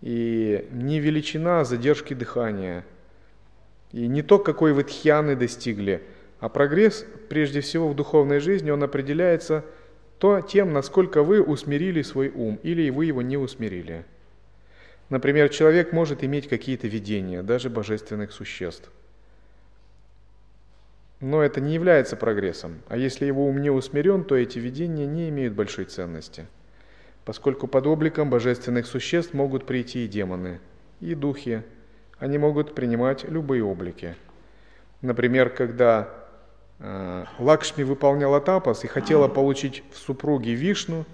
И не величина задержки дыхания. И не то, какой вы тхьяны достигли, а прогресс, прежде всего в духовной жизни, он определяется то тем, насколько вы усмирили свой ум или вы его не усмирили. Например, человек может иметь какие-то видения, даже божественных существ – но это не является прогрессом. А если его ум не усмирен, то эти видения не имеют большой ценности. Поскольку под обликом божественных существ могут прийти и демоны, и духи. Они могут принимать любые облики. Например, когда Лакшми выполняла тапас и хотела получить в супруге Вишну,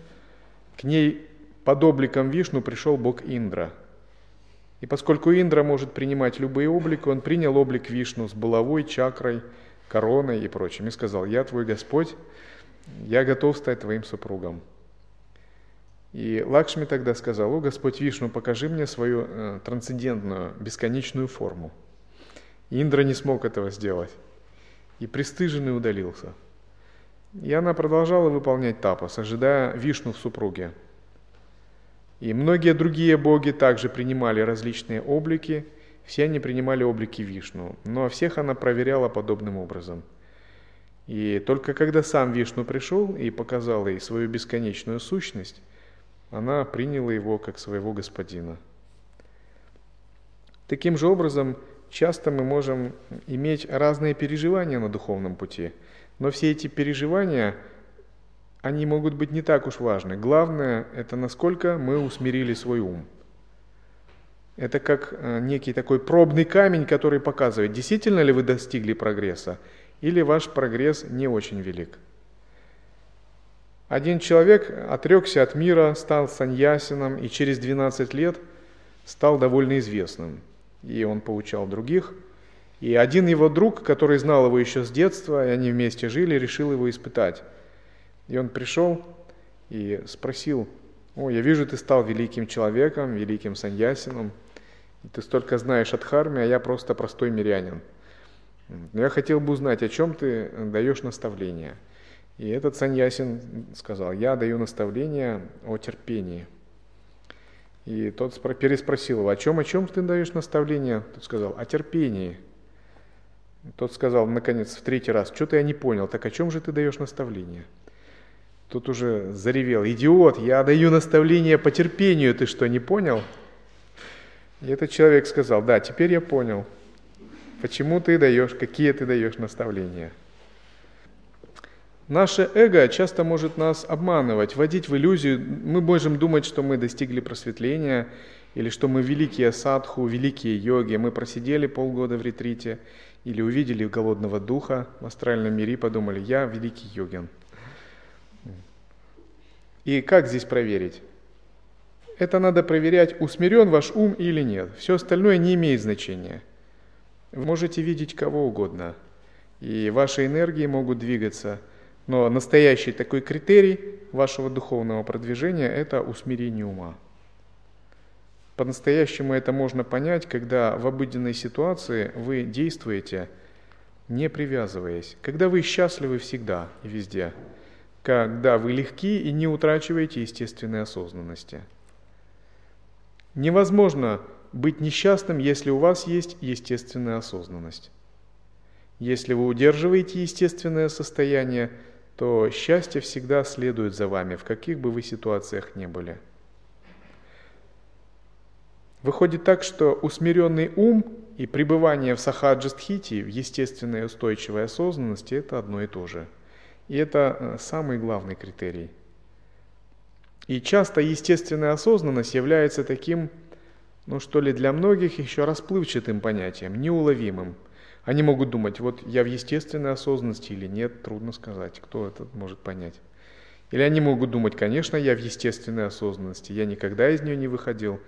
к ней под обликом Вишну пришел бог Индра. И поскольку Индра может принимать любые облики, он принял облик Вишну с булавой, чакрой – короной и прочим, и сказал, я твой Господь, я готов стать твоим супругом. И Лакшми тогда сказал, о Господь Вишну, покажи мне свою э, трансцендентную, бесконечную форму. И Индра не смог этого сделать. И пристыженный удалился. И она продолжала выполнять тапас, ожидая Вишну в супруге. И многие другие боги также принимали различные облики – все они принимали облики Вишну, но всех она проверяла подобным образом. И только когда сам Вишну пришел и показал ей свою бесконечную сущность, она приняла его как своего господина. Таким же образом, часто мы можем иметь разные переживания на духовном пути, но все эти переживания, они могут быть не так уж важны. Главное – это насколько мы усмирили свой ум – это как э, некий такой пробный камень, который показывает, действительно ли вы достигли прогресса, или ваш прогресс не очень велик. Один человек отрекся от мира, стал саньясином и через 12 лет стал довольно известным. И он поучал других. И один его друг, который знал его еще с детства, и они вместе жили, решил его испытать. И он пришел и спросил, «О, я вижу, ты стал великим человеком, великим саньясином, ты столько знаешь от Харми, а я просто простой мирянин. Но я хотел бы узнать, о чем ты даешь наставление. И этот Саньясин сказал, я даю наставление о терпении. И тот переспросил его, о чем, о чем ты даешь наставление? Тот сказал, о терпении. Тот сказал, наконец, в третий раз, что-то я не понял, так о чем же ты даешь наставление? Тут уже заревел, идиот, я даю наставление по терпению, ты что, не понял? И этот человек сказал, да, теперь я понял, почему ты даешь, какие ты даешь наставления. Наше эго часто может нас обманывать, вводить в иллюзию. Мы можем думать, что мы достигли просветления, или что мы великие садху, великие йоги, мы просидели полгода в ретрите, или увидели голодного духа в астральном мире и подумали, я великий йогин. И как здесь проверить? это надо проверять, усмирен ваш ум или нет. Все остальное не имеет значения. Вы можете видеть кого угодно, и ваши энергии могут двигаться, но настоящий такой критерий вашего духовного продвижения – это усмирение ума. По-настоящему это можно понять, когда в обыденной ситуации вы действуете, не привязываясь, когда вы счастливы всегда и везде, когда вы легки и не утрачиваете естественной осознанности – Невозможно быть несчастным, если у вас есть естественная осознанность. Если вы удерживаете естественное состояние, то счастье всегда следует за вами, в каких бы вы ситуациях ни были. Выходит так, что усмиренный ум и пребывание в сахаджастхити, в естественной устойчивой осознанности, это одно и то же. И это э, самый главный критерий. И часто естественная осознанность является таким, ну что ли, для многих еще расплывчатым понятием, неуловимым – они могут думать, вот я в естественной осознанности или нет, трудно сказать, кто это может понять. Или они могут думать, конечно, я в естественной осознанности, я никогда из нее не выходил.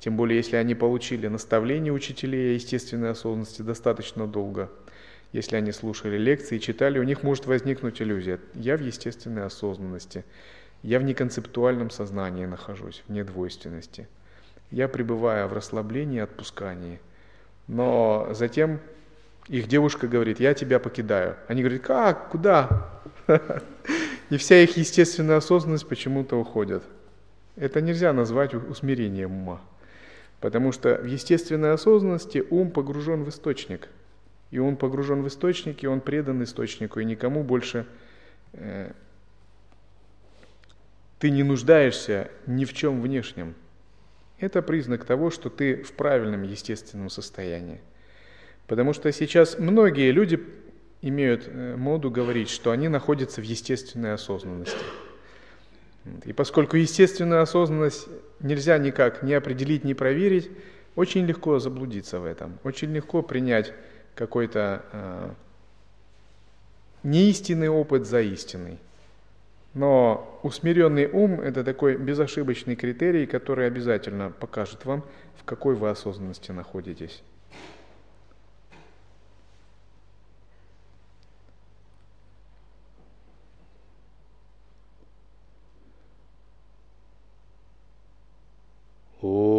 Тем более, если они получили наставление учителей о естественной осознанности достаточно долго, если они слушали лекции, читали, у них может возникнуть иллюзия. Я в естественной осознанности, я в неконцептуальном сознании нахожусь, в недвойственности. Я пребываю в расслаблении и отпускании. Но затем их девушка говорит, я тебя покидаю. Они говорят, как, куда? И вся их естественная осознанность почему-то уходит. Это нельзя назвать усмирением ума. Потому что в естественной осознанности ум погружен в источник. И он погружен в источник, и он предан источнику, и никому больше э, ты не нуждаешься ни в чем внешнем. Это признак того, что ты в правильном естественном состоянии. Потому что сейчас многие люди имеют э, моду говорить, что они находятся в естественной осознанности. И поскольку естественную осознанность нельзя никак не определить, не проверить, очень легко заблудиться в этом, очень легко принять какой-то э, неистинный опыт за истинный. Но усмиренный ум – это такой безошибочный критерий, который обязательно покажет вам, в какой вы осознанности находитесь. O